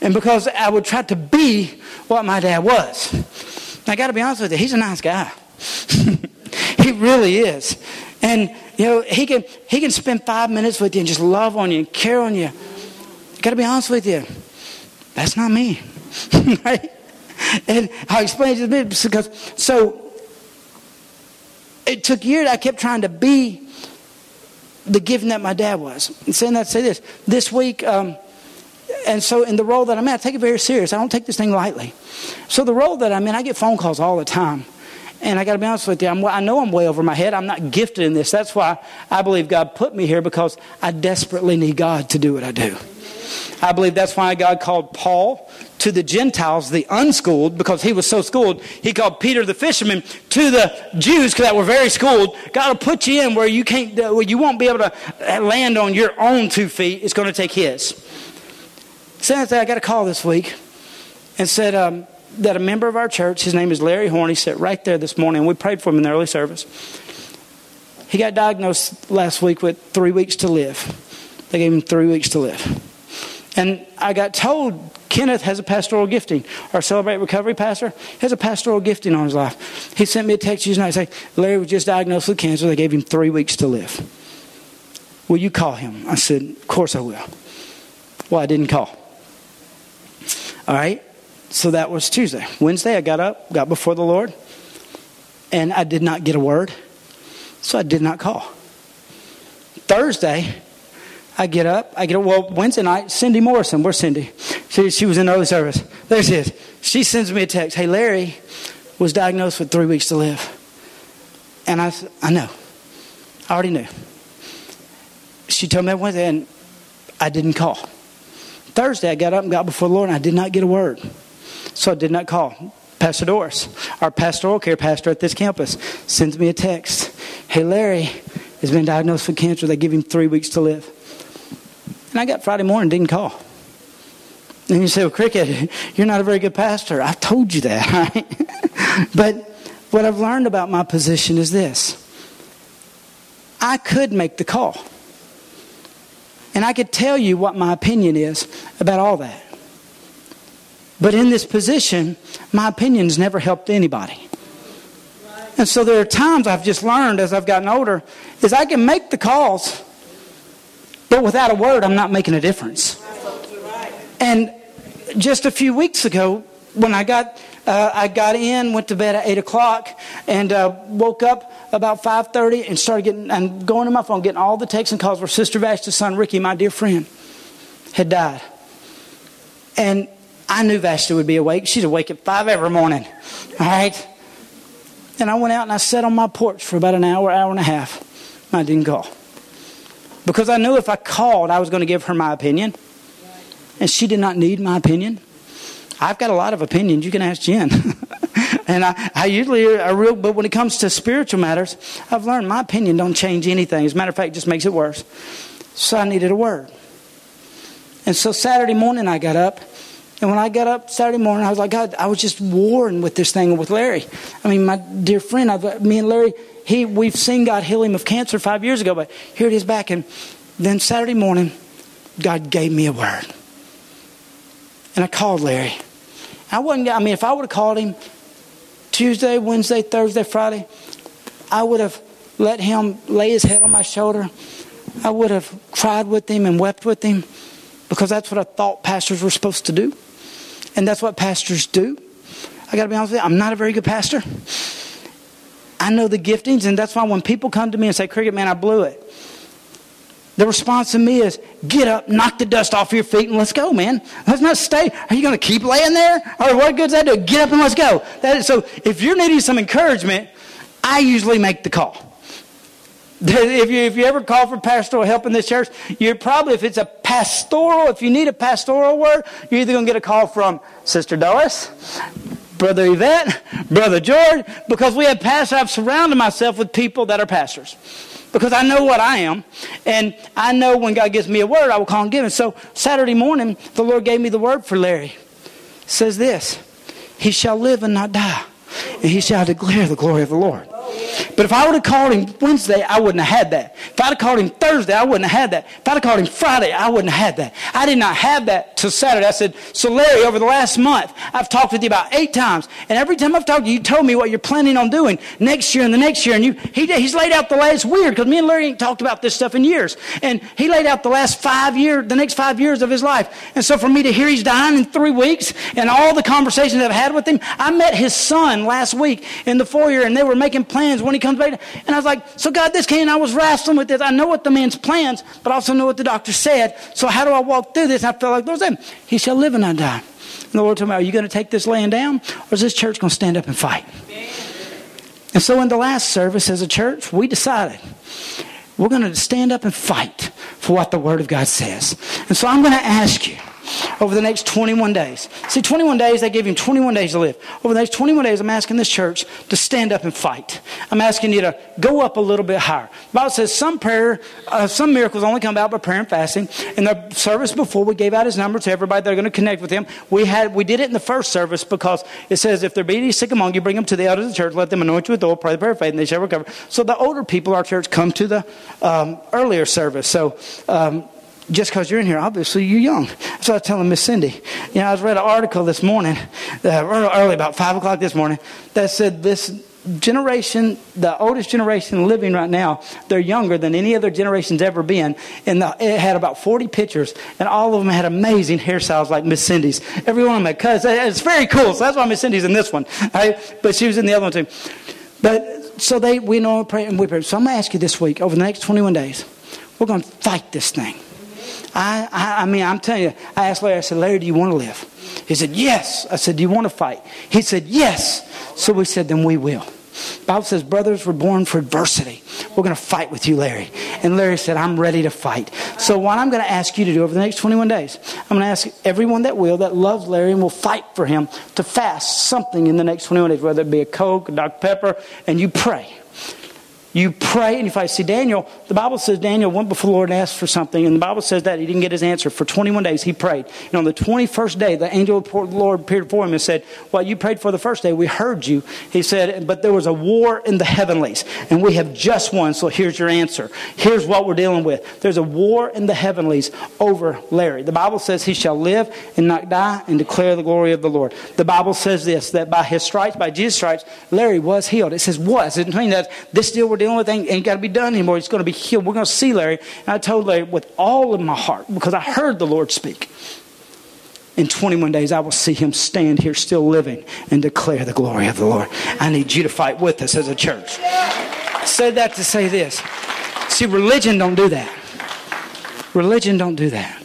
And because I would try to be what my dad was. I got to be honest with you, he's a nice guy. he really is. And you know, he can he can spend five minutes with you and just love on you and care on you. Got to be honest with you, that's not me, right? And I'll explain a bit because so it took years. I kept trying to be the giving that my dad was. And saying that, say this. This week, um, and so in the role that I'm in, I take it very serious. I don't take this thing lightly. So the role that I'm in, I get phone calls all the time. And I got to be honest with you, I'm, i know I'm way over my head. I'm not gifted in this. That's why I believe God put me here because I desperately need God to do what I do. I believe that's why God called Paul to the Gentiles, the unschooled, because he was so schooled. He called Peter the fisherman to the Jews because that were very schooled. God will put you in where you can't, where you won't be able to land on your own two feet. It's going to take His. So I got a call this week and said um, that a member of our church, his name is Larry Horn, he sat right there this morning. We prayed for him in the early service. He got diagnosed last week with three weeks to live. They gave him three weeks to live. And I got told Kenneth has a pastoral gifting. Our Celebrate Recovery pastor has a pastoral gifting on his life. He sent me a text Tuesday night saying, Larry was just diagnosed with cancer. They gave him three weeks to live. Will you call him? I said, Of course I will. Well, I didn't call. All right? So that was Tuesday. Wednesday, I got up, got before the Lord, and I did not get a word. So I did not call. Thursday, I get up. I get up. Well, Wednesday night, Cindy Morrison. Where's Cindy? She, she was in the early service. There she is. She sends me a text. Hey, Larry was diagnosed with three weeks to live. And I said, I know. I already knew. She told me that Wednesday, and I didn't call. Thursday, I got up and got before the Lord, and I did not get a word. So I did not call. Pastor Doris, our pastoral care pastor at this campus, sends me a text. Hey, Larry has been diagnosed with cancer. They give him three weeks to live. And I got Friday morning, didn't call. And you say, well, Cricket, you're not a very good pastor. I've told you that, right? but what I've learned about my position is this I could make the call. And I could tell you what my opinion is about all that. But in this position, my opinions never helped anybody. And so there are times I've just learned as I've gotten older is I can make the calls but without a word, I'm not making a difference. And just a few weeks ago, when I got uh, I got in, went to bed at eight o'clock, and uh, woke up about five thirty, and started getting and going to my phone, getting all the texts and calls where Sister Vashti's son Ricky, my dear friend, had died. And I knew Vashti would be awake. She's awake at five every morning. All right. And I went out and I sat on my porch for about an hour, hour and a half. I didn't call. Because I knew if I called, I was going to give her my opinion. And she did not need my opinion. I've got a lot of opinions. You can ask Jen. and I, I usually are real, but when it comes to spiritual matters, I've learned my opinion don't change anything. As a matter of fact, it just makes it worse. So I needed a word. And so Saturday morning I got up. And when I got up Saturday morning, I was like, God, I was just warring with this thing with Larry. I mean, my dear friend, I've, me and Larry, he, we've seen God heal him of cancer five years ago, but here it is back. And then Saturday morning, God gave me a word. And I called Larry. I wasn't, I mean, if I would have called him Tuesday, Wednesday, Thursday, Friday, I would have let him lay his head on my shoulder. I would have cried with him and wept with him because that's what I thought pastors were supposed to do. And that's what pastors do. I got to be honest with you, I'm not a very good pastor. I know the giftings, and that's why when people come to me and say, Cricket, man, I blew it. The response to me is, get up, knock the dust off your feet, and let's go, man. Let's not stay. Are you going to keep laying there? Or what good's that do? Get up and let's go. So if you're needing some encouragement, I usually make the call. If you, if you ever call for pastoral help in this church, you're probably, if it's a pastoral, if you need a pastoral word, you're either going to get a call from Sister Doris, Brother Yvette, Brother George, because we have pastors. I've surrounded myself with people that are pastors. Because I know what I am. And I know when God gives me a word, I will call and give it. So Saturday morning, the Lord gave me the word for Larry. It says this He shall live and not die, and he shall declare the glory of the Lord. But if I would have called him Wednesday, I wouldn't have had that. If I'd have called him Thursday, I wouldn't have had that. If I'd have called him Friday, I wouldn't have had that. I did not have that till Saturday. I said, So, Larry, over the last month, I've talked with you about eight times. And every time I've talked to you, you told me what you're planning on doing next year and the next year. And you, he, he's laid out the last, weird because me and Larry ain't talked about this stuff in years. And he laid out the last five years, the next five years of his life. And so for me to hear he's dying in three weeks and all the conversations I've had with him, I met his son last week in the foyer and they were making plans when he comes back. And I was like, So, God, this came, I was wrestling with this. I know what the man's plans, but I also know what the doctor said. So how do I walk through this? I felt like, Lord He shall live and not die. And the Lord told me, Are you going to take this laying down, or is this church going to stand up and fight? And so in the last service as a church, we decided we're going to stand up and fight for what the Word of God says. And so I'm going to ask you over the next 21 days. See, 21 days, they gave him 21 days to live. Over the next 21 days, I'm asking this church to stand up and fight. I'm asking you to go up a little bit higher. The Bible says some prayer, uh, some miracles only come about by prayer and fasting. In the service before, we gave out his number to everybody that are going to connect with him. We had we did it in the first service because it says, if there be any sick among you, bring them to the elders of the church, let them anoint you with oil, pray the prayer of faith, and they shall recover. So the older people our church come to the um, earlier service. So um, just because you're in here, obviously you're young. So I was telling Miss Cindy, you know, I was read an article this morning, uh, early about five o'clock this morning, that said this generation, the oldest generation living right now, they're younger than any other generation's ever been. And the, it had about 40 pictures, and all of them had amazing hairstyles like Miss Cindy's. Every one of them had. It's very cool. So that's why Miss Cindy's in this one. Right? But she was in the other one too. But so they, we know, pray, and we pray. So I'm going to ask you this week, over the next 21 days, we're going to fight this thing. I, I, I mean, I'm telling you, I asked Larry, I said, Larry, do you want to live? He said, yes. I said, do you want to fight? He said, yes. So we said, then we will. Bible says brothers were born for adversity. We're going to fight with you, Larry. And Larry said, I'm ready to fight. So what I'm going to ask you to do over the next 21 days, I'm going to ask everyone that will, that loves Larry and will fight for him to fast something in the next 21 days, whether it be a Coke, a Dr. Pepper, and you pray. You pray, and if I see Daniel, the Bible says Daniel went before the Lord and asked for something, and the Bible says that he didn't get his answer. For 21 days he prayed. And on the 21st day, the angel of the Lord appeared before him and said, Well, you prayed for the first day. We heard you. He said, But there was a war in the heavenlies, and we have just won, so here's your answer. Here's what we're dealing with. There's a war in the heavenlies over Larry. The Bible says he shall live and not die and declare the glory of the Lord. The Bible says this, that by his stripes, by Jesus' stripes, Larry was healed. It says was. It doesn't mean that this deal we're dealing dealing with ain't, ain't got to be done anymore. It's going to be healed. We're going to see Larry. And I told Larry with all of my heart because I heard the Lord speak. In 21 days, I will see him stand here still living and declare the glory of the Lord. I need you to fight with us as a church. I said that to say this. See, religion don't do that. Religion don't do that.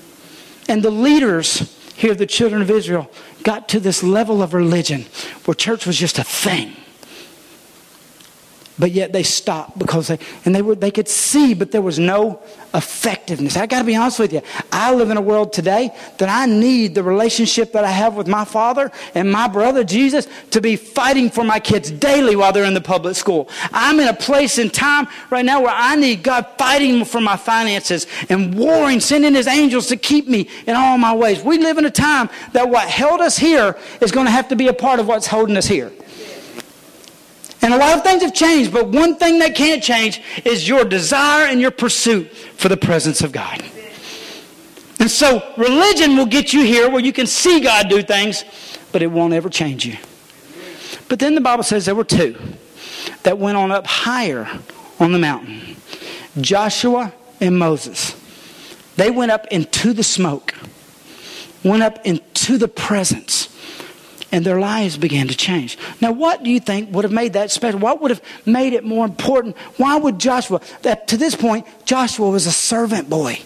And the leaders here, the children of Israel, got to this level of religion where church was just a thing but yet they stopped because they and they were they could see but there was no effectiveness. I got to be honest with you. I live in a world today that i need the relationship that i have with my father and my brother jesus to be fighting for my kids daily while they're in the public school. I'm in a place in time right now where i need god fighting for my finances and warring sending his angels to keep me in all my ways. We live in a time that what held us here is going to have to be a part of what's holding us here and a lot of things have changed, but one thing that can't change is your desire and your pursuit for the presence of God. And so religion will get you here where you can see God do things, but it won't ever change you. But then the Bible says there were two that went on up higher on the mountain Joshua and Moses. They went up into the smoke, went up into the presence and their lives began to change. Now, what do you think would have made that special? What would have made it more important? Why would Joshua, that to this point, Joshua was a servant boy.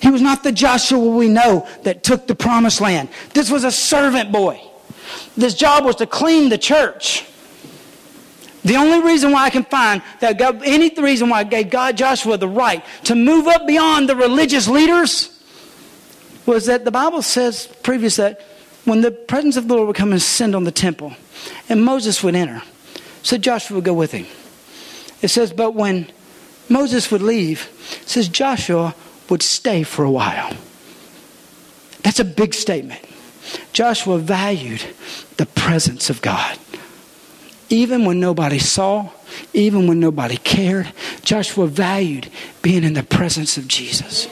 He was not the Joshua we know that took the promised land. This was a servant boy. This job was to clean the church. The only reason why I can find that God, any reason why I gave God Joshua the right to move up beyond the religious leaders was that the Bible says previous that when the presence of the Lord would come and descend on the temple, and Moses would enter, so Joshua would go with him. It says, but when Moses would leave, it says Joshua would stay for a while. That's a big statement. Joshua valued the presence of God. Even when nobody saw, even when nobody cared, Joshua valued being in the presence of Jesus.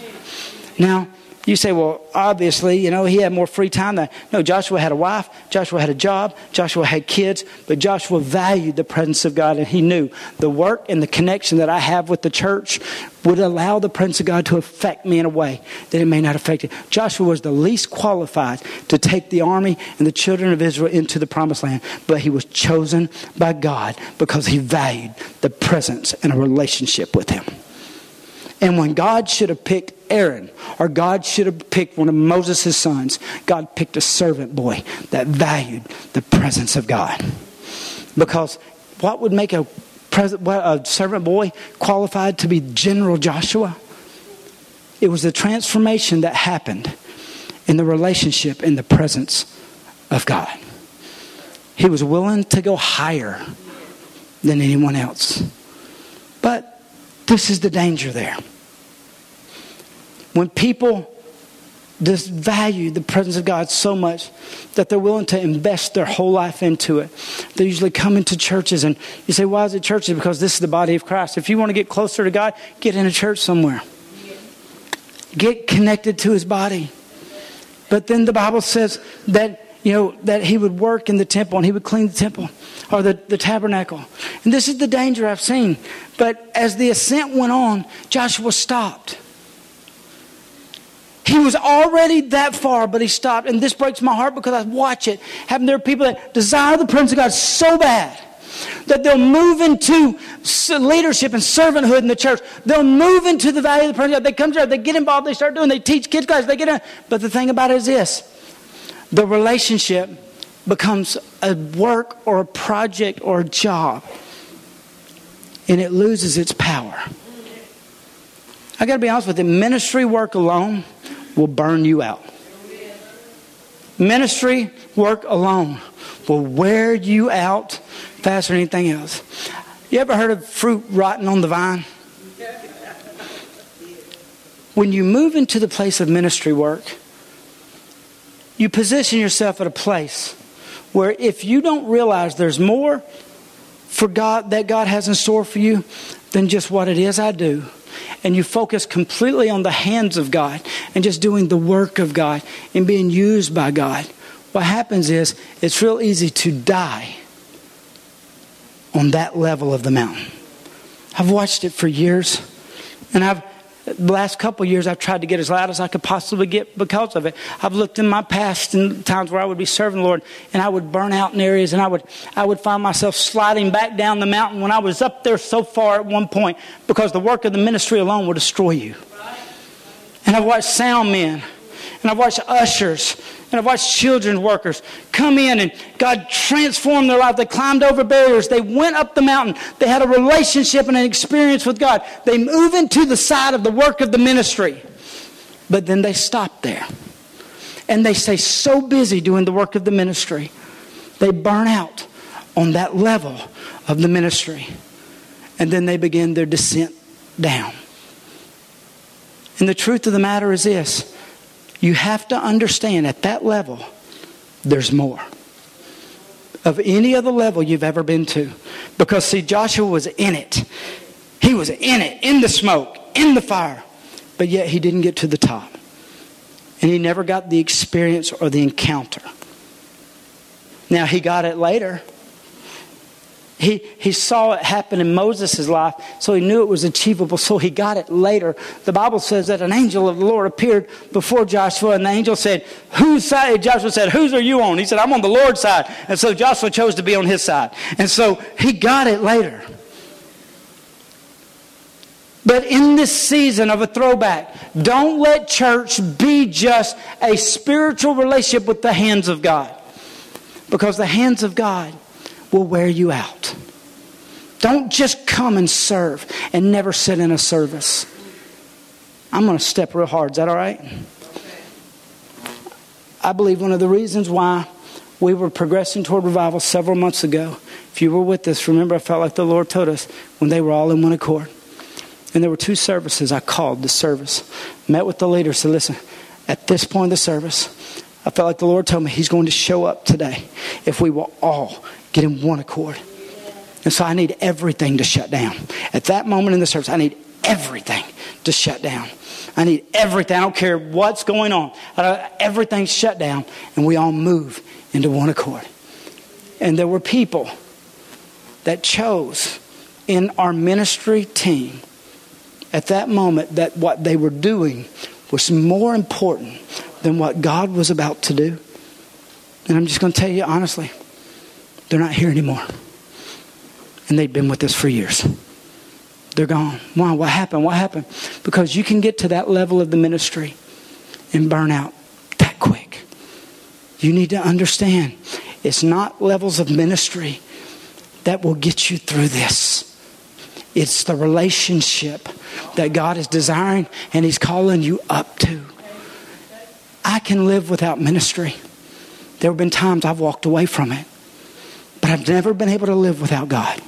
Now, You say, well, obviously, you know, he had more free time than. No, Joshua had a wife, Joshua had a job, Joshua had kids, but Joshua valued the presence of God and he knew the work and the connection that I have with the church would allow the presence of God to affect me in a way that it may not affect it. Joshua was the least qualified to take the army and the children of Israel into the promised land, but he was chosen by God because he valued the presence and a relationship with him. And when God should have picked Aaron, or God should have picked one of Moses' sons, God picked a servant boy that valued the presence of God. Because what would make a, a servant boy qualified to be General Joshua? It was the transformation that happened in the relationship in the presence of God. He was willing to go higher than anyone else. This is the danger there. When people just value the presence of God so much that they're willing to invest their whole life into it. They usually come into churches and you say, Why is it churches? Because this is the body of Christ. If you want to get closer to God, get in a church somewhere. Get connected to his body. But then the Bible says that you know, that he would work in the temple and he would clean the temple or the, the tabernacle. And this is the danger I've seen. But as the ascent went on, Joshua stopped. He was already that far, but he stopped. And this breaks my heart because I watch it. Having there are people that desire the presence of God so bad that they'll move into leadership and servanthood in the church. They'll move into the value of the presence of God. They come to church, they get involved, they start doing, they teach kids classes, they get in. But the thing about it is this the relationship becomes a work or a project or a job, and it loses its power. I got to be honest with you, ministry work alone will burn you out. Ministry work alone will wear you out faster than anything else. You ever heard of fruit rotting on the vine? When you move into the place of ministry work, you position yourself at a place where if you don't realize there's more for God that God has in store for you than just what it is I do, and you focus completely on the hands of God and just doing the work of God and being used by God, what happens is it's real easy to die on that level of the mountain. I've watched it for years, and I've the last couple years I've tried to get as loud as I could possibly get because of it. I've looked in my past and times where I would be serving the Lord and I would burn out in areas and I would I would find myself sliding back down the mountain when I was up there so far at one point because the work of the ministry alone will destroy you. And I've watched sound men and I've watched ushers and I've watched children workers come in and God transformed their life. They climbed over barriers. They went up the mountain. They had a relationship and an experience with God. They move into the side of the work of the ministry. But then they stop there. And they stay so busy doing the work of the ministry, they burn out on that level of the ministry. And then they begin their descent down. And the truth of the matter is this you have to understand at that level, there's more of any other level you've ever been to. Because, see, Joshua was in it. He was in it, in the smoke, in the fire. But yet he didn't get to the top. And he never got the experience or the encounter. Now, he got it later. He, he saw it happen in Moses' life, so he knew it was achievable, so he got it later. The Bible says that an angel of the Lord appeared before Joshua, and the angel said, Whose side? Joshua said, Whose are you on? He said, I'm on the Lord's side. And so Joshua chose to be on his side. And so he got it later. But in this season of a throwback, don't let church be just a spiritual relationship with the hands of God. Because the hands of God will wear you out. Don't just come and serve and never sit in a service. I'm going to step real hard. Is that all right? I believe one of the reasons why we were progressing toward revival several months ago, if you were with us, remember I felt like the Lord told us when they were all in one accord. And there were two services I called the service. Met with the leader, said, listen, at this point of the service, I felt like the Lord told me He's going to show up today if we will all get in one accord. And so I need everything to shut down. At that moment in the service, I need everything to shut down. I need everything. I don't care what's going on. Everything's shut down. And we all move into one accord. And there were people that chose in our ministry team at that moment that what they were doing was more important than what God was about to do. And I'm just going to tell you honestly, they're not here anymore. And they've been with us for years. They're gone. Why? What happened? What happened? Because you can get to that level of the ministry and burn out that quick. You need to understand it's not levels of ministry that will get you through this. It's the relationship that God is desiring and He's calling you up to. I can live without ministry. There have been times I've walked away from it, but I've never been able to live without God.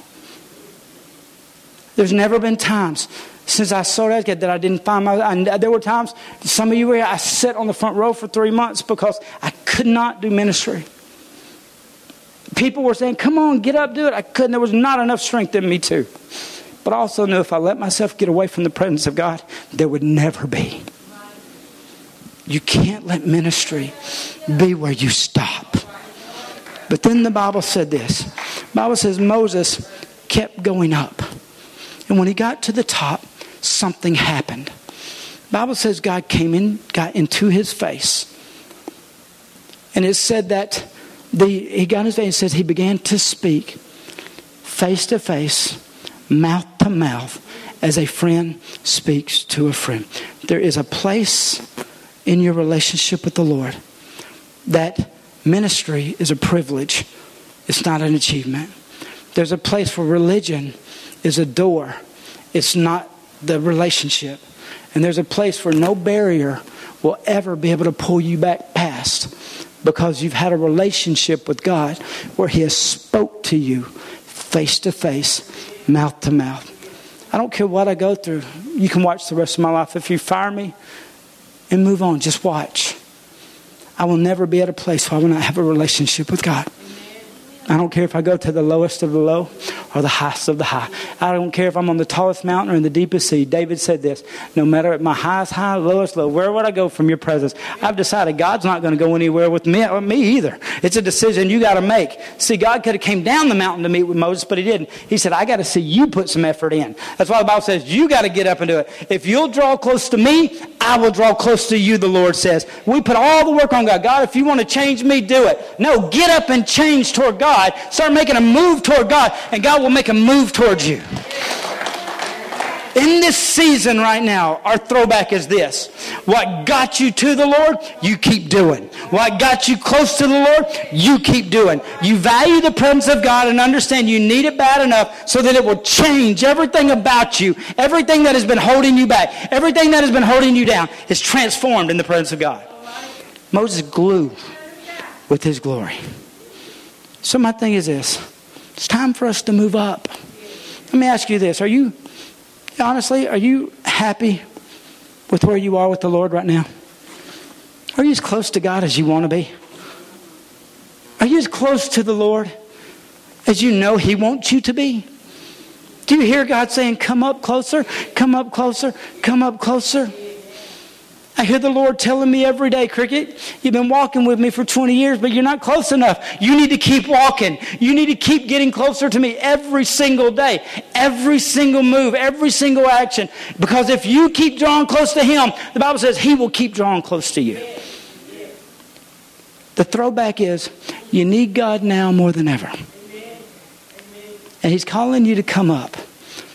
There's never been times since I kid that I didn't find my. I, there were times, some of you were here, I sat on the front row for three months because I could not do ministry. People were saying, Come on, get up, do it. I couldn't. There was not enough strength in me, too. But I also knew if I let myself get away from the presence of God, there would never be. You can't let ministry be where you stop. But then the Bible said this. Bible says Moses kept going up. And when he got to the top, something happened. Bible says God came in, got into his face. And it said that the, he got his face and says he began to speak face to face, mouth to mouth, as a friend speaks to a friend. There is a place in your relationship with the Lord that ministry is a privilege, it's not an achievement. There's a place where religion is a door, it's not the relationship. And there's a place where no barrier will ever be able to pull you back past because you've had a relationship with God where He has spoke to you face to face, mouth to mouth. I don't care what I go through. You can watch the rest of my life. If you fire me and move on, just watch. I will never be at a place where I will not have a relationship with God. I don't care if I go to the lowest of the low or the highest of the high. I don't care if I'm on the tallest mountain or in the deepest sea. David said this no matter at my highest high, lowest low, where would I go from your presence? I've decided God's not going to go anywhere with me, or me either. It's a decision you got to make. See, God could have came down the mountain to meet with Moses, but he didn't. He said, I got to see you put some effort in. That's why the Bible says you got to get up and do it. If you'll draw close to me, I will draw close to you, the Lord says. We put all the work on God. God, if you want to change me, do it. No, get up and change toward God God. Start making a move toward God, and God will make a move towards you. In this season right now, our throwback is this. What got you to the Lord, you keep doing. What got you close to the Lord, you keep doing. You value the presence of God and understand you need it bad enough so that it will change everything about you. Everything that has been holding you back, everything that has been holding you down is transformed in the presence of God. Moses glue with his glory. So my thing is this it's time for us to move up. Let me ask you this. Are you, honestly, are you happy with where you are with the Lord right now? Are you as close to God as you want to be? Are you as close to the Lord as you know He wants you to be? Do you hear God saying, Come up closer, come up closer, come up closer? I hear the Lord telling me every day, Cricket, you've been walking with me for 20 years, but you're not close enough. You need to keep walking. You need to keep getting closer to me every single day, every single move, every single action. Because if you keep drawing close to Him, the Bible says He will keep drawing close to you. The throwback is you need God now more than ever. And He's calling you to come up.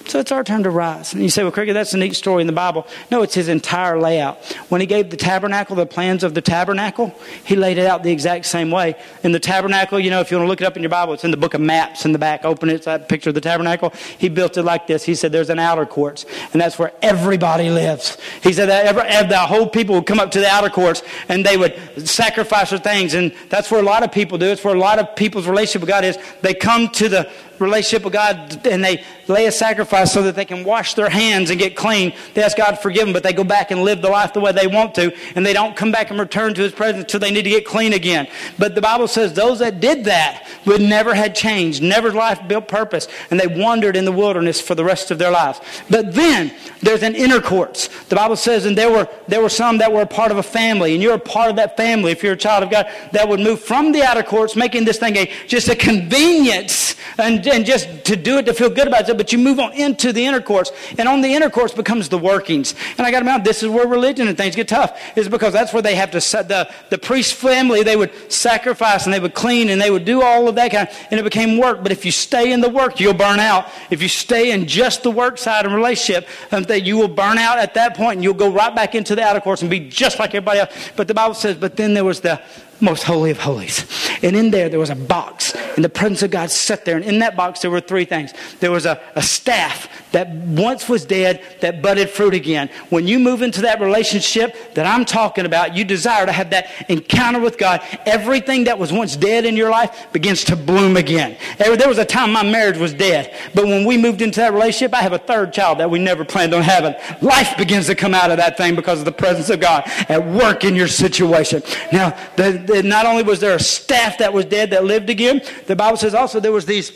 So it's our turn to rise. And you say, well, Cricket, that's a neat story in the Bible. No, it's his entire layout. When he gave the tabernacle, the plans of the tabernacle, he laid it out the exact same way. In the tabernacle, you know, if you want to look it up in your Bible, it's in the book of maps in the back. Open it, it's that picture of the tabernacle. He built it like this. He said there's an outer courts, and that's where everybody lives. He said that every, the whole people would come up to the outer courts, and they would sacrifice their things. And that's where a lot of people do. It's where a lot of people's relationship with God is. They come to the relationship with God and they lay a sacrifice so that they can wash their hands and get clean. They ask God to forgive them, but they go back and live the life the way they want to, and they don't come back and return to His presence until they need to get clean again. But the Bible says those that did that would never had changed, never life built purpose, and they wandered in the wilderness for the rest of their lives. But then there's an inner courts. The Bible says, and there were there were some that were a part of a family, and you're a part of that family if you're a child of God, that would move from the outer courts, making this thing a just a convenience and, and just to do it to feel good about it, but you move on into the inner courts. and on the inner courts becomes the workings. And I got to remember, this is where religion and things get tough, is because that's where they have to, set the, the priest family, they would sacrifice and they would clean and they would do all of that kind, of, and it became work. But if you stay in the work, you'll burn out. If you stay in just the work side of relationship, um, that you will burn out at that point and you'll go right back into the outer courts and be just like everybody else. But the Bible says, but then there was the most holy of holies. And in there, there was a box. And the presence of God sat there. And in that box, there were three things. There was a, a staff that once was dead that budded fruit again. When you move into that relationship that I'm talking about, you desire to have that encounter with God. Everything that was once dead in your life begins to bloom again. There was a time my marriage was dead. But when we moved into that relationship, I have a third child that we never planned on having. Life begins to come out of that thing because of the presence of God at work in your situation. Now, the, not only was there a staff that was dead that lived again, the Bible says also there was these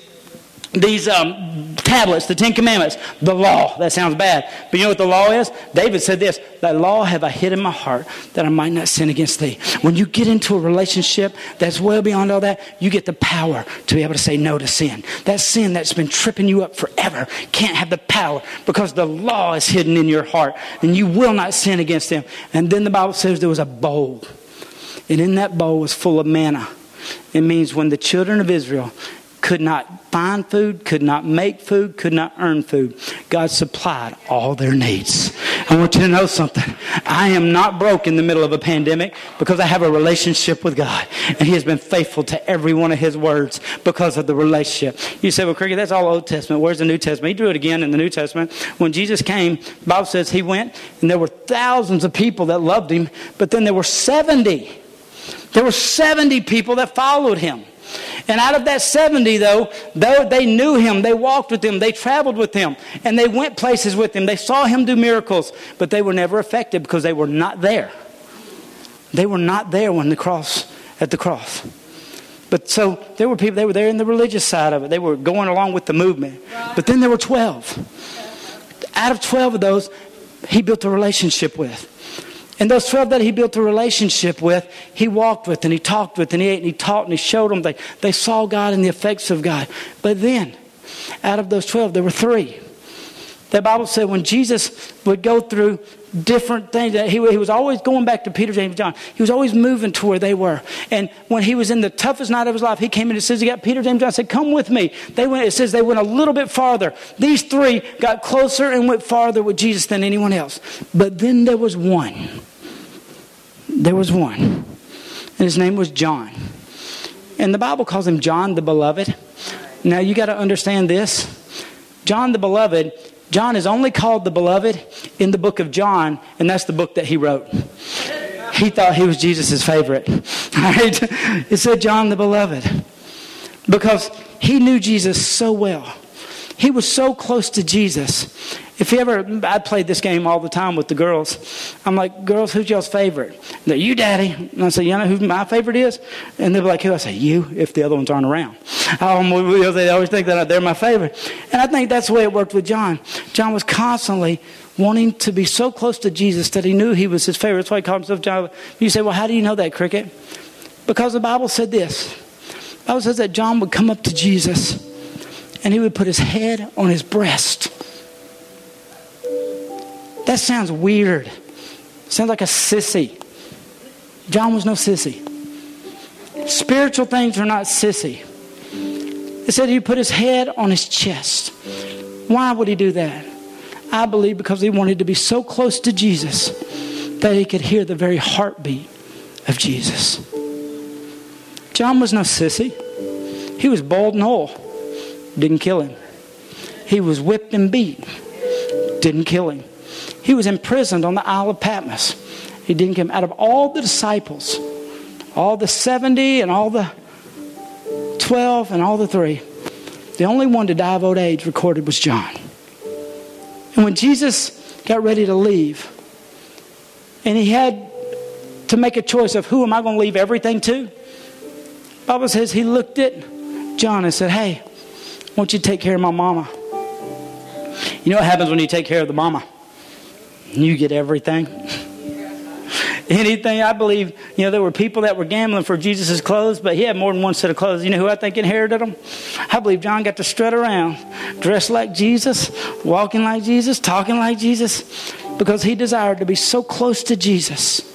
these um, tablets, the Ten Commandments, the law. That sounds bad. But you know what the law is? David said this That law have I hid in my heart that I might not sin against thee. When you get into a relationship that's well beyond all that, you get the power to be able to say no to sin. That sin that's been tripping you up forever can't have the power because the law is hidden in your heart and you will not sin against them. And then the Bible says there was a bowl and in that bowl was full of manna. It means when the children of Israel could not find food, could not make food, could not earn food, God supplied all their needs. I want you to know something. I am not broke in the middle of a pandemic because I have a relationship with God. And He has been faithful to every one of His words because of the relationship. You say, well, Cricket, that's all Old Testament. Where's the New Testament? He drew it again in the New Testament. When Jesus came, Bible says He went, and there were thousands of people that loved Him, but then there were 70 there were 70 people that followed him. And out of that 70, though, though they knew him, they walked with him, they traveled with him, and they went places with him. They saw him do miracles, but they were never affected because they were not there. They were not there when the cross, at the cross. But so there were people, they were there in the religious side of it. They were going along with the movement. But then there were 12. Out of 12 of those, he built a relationship with. And those 12 that he built a relationship with, he walked with and he talked with and he ate and he taught and he showed them. They, they saw God and the effects of God. But then, out of those 12, there were three. The Bible said when Jesus would go through different things, that he, he was always going back to Peter, James, John. He was always moving to where they were. And when he was in the toughest night of his life, he came in and says, he got Peter, James, John, said, come with me. They went, it says they went a little bit farther. These three got closer and went farther with Jesus than anyone else. But then there was one. There was one. And his name was John. And the Bible calls him John the Beloved. Now you got to understand this. John the Beloved John is only called the beloved in the book of John, and that's the book that he wrote. He thought he was Jesus' favorite. Right? It said John the beloved. Because he knew Jesus so well. He was so close to Jesus. If you ever, I played this game all the time with the girls. I'm like, girls, who's y'all's favorite? They're, you, daddy. And I say, you know who my favorite is? And they'll be like, who? I say, you, if the other ones aren't around. Um, they always think that they're my favorite. And I think that's the way it worked with John. John was constantly wanting to be so close to Jesus that he knew he was his favorite. That's why he called himself John. You say, well, how do you know that, Cricket? Because the Bible said this. The Bible says that John would come up to Jesus and he would put his head on his breast. That sounds weird. Sounds like a sissy. John was no sissy. Spiritual things are not sissy. It said he put his head on his chest. Why would he do that? I believe because he wanted to be so close to Jesus that he could hear the very heartbeat of Jesus. John was no sissy. He was bald and whole. Didn't kill him. He was whipped and beat. Didn't kill him. He was imprisoned on the Isle of Patmos. He didn't come. Out of all the disciples, all the 70 and all the 12 and all the three, the only one to die of old age recorded was John. And when Jesus got ready to leave, and he had to make a choice of who am I going to leave everything to? Bible says he looked at John and said, Hey, won't you take care of my mama? You know what happens when you take care of the mama? You get everything. Anything, I believe, you know, there were people that were gambling for Jesus' clothes, but he had more than one set of clothes. You know who I think inherited them? I believe John got to strut around, dressed like Jesus, walking like Jesus, talking like Jesus, because he desired to be so close to Jesus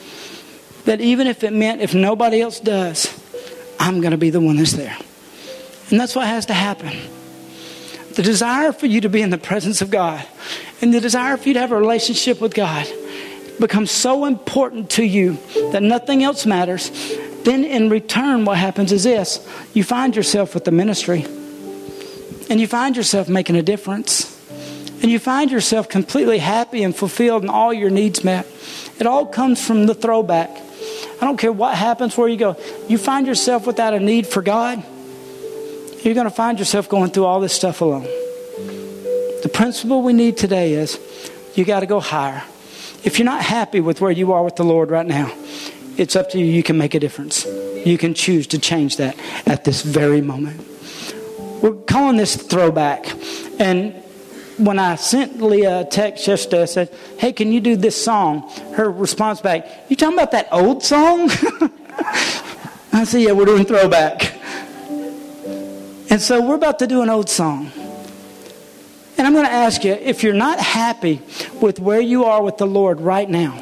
that even if it meant if nobody else does, I'm going to be the one that's there. And that's what has to happen. The desire for you to be in the presence of God and the desire for you to have a relationship with God becomes so important to you that nothing else matters, then in return, what happens is this you find yourself with the ministry, and you find yourself making a difference, and you find yourself completely happy and fulfilled and all your needs met. It all comes from the throwback. I don't care what happens, where you go. You find yourself without a need for God, you're going to find yourself going through all this stuff alone. The principle we need today is you got to go higher. If you're not happy with where you are with the Lord right now, it's up to you. You can make a difference. You can choose to change that at this very moment. We're calling this throwback. And when I sent Leah a text yesterday, I said, Hey, can you do this song? Her response back, You talking about that old song? I said, Yeah, we're doing throwback. And so we're about to do an old song. And I'm going to ask you if you're not happy with where you are with the Lord right now,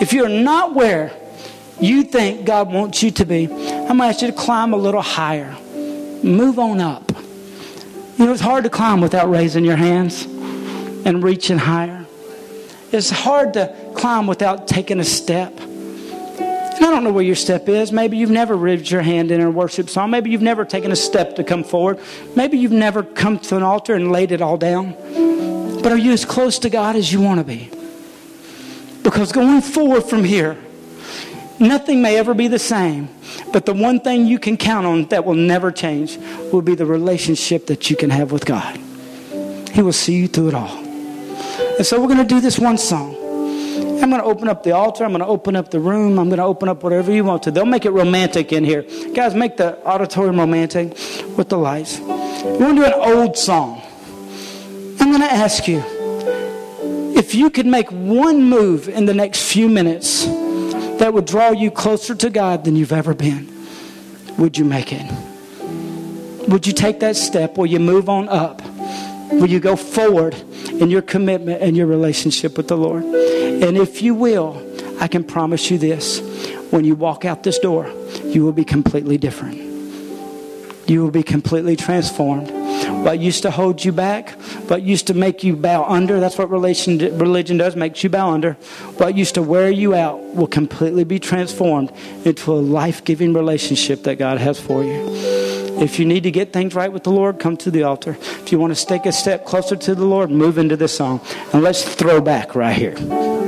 if you're not where you think God wants you to be, I'm going to ask you to climb a little higher. Move on up. You know, it's hard to climb without raising your hands and reaching higher. It's hard to climb without taking a step. I don't know where your step is. Maybe you've never raised your hand in a worship song. Maybe you've never taken a step to come forward. Maybe you've never come to an altar and laid it all down. But are you as close to God as you want to be? Because going forward from here, nothing may ever be the same. But the one thing you can count on that will never change will be the relationship that you can have with God. He will see you through it all. And so we're going to do this one song. I'm going to open up the altar. I'm going to open up the room. I'm going to open up whatever you want to. They'll make it romantic in here. Guys, make the auditorium romantic with the lights. We're going to do an old song. I'm going to ask you if you could make one move in the next few minutes that would draw you closer to God than you've ever been, would you make it? Would you take that step? Will you move on up? Will you go forward in your commitment and your relationship with the Lord? And if you will, I can promise you this when you walk out this door, you will be completely different. You will be completely transformed. What used to hold you back, what used to make you bow under, that's what religion, does, makes you bow under. What used to wear you out will completely be transformed into a life giving relationship that God has for you. If you need to get things right with the Lord, come to the altar. If you want to take a step closer to the Lord, move into this song. And let's throw back right here.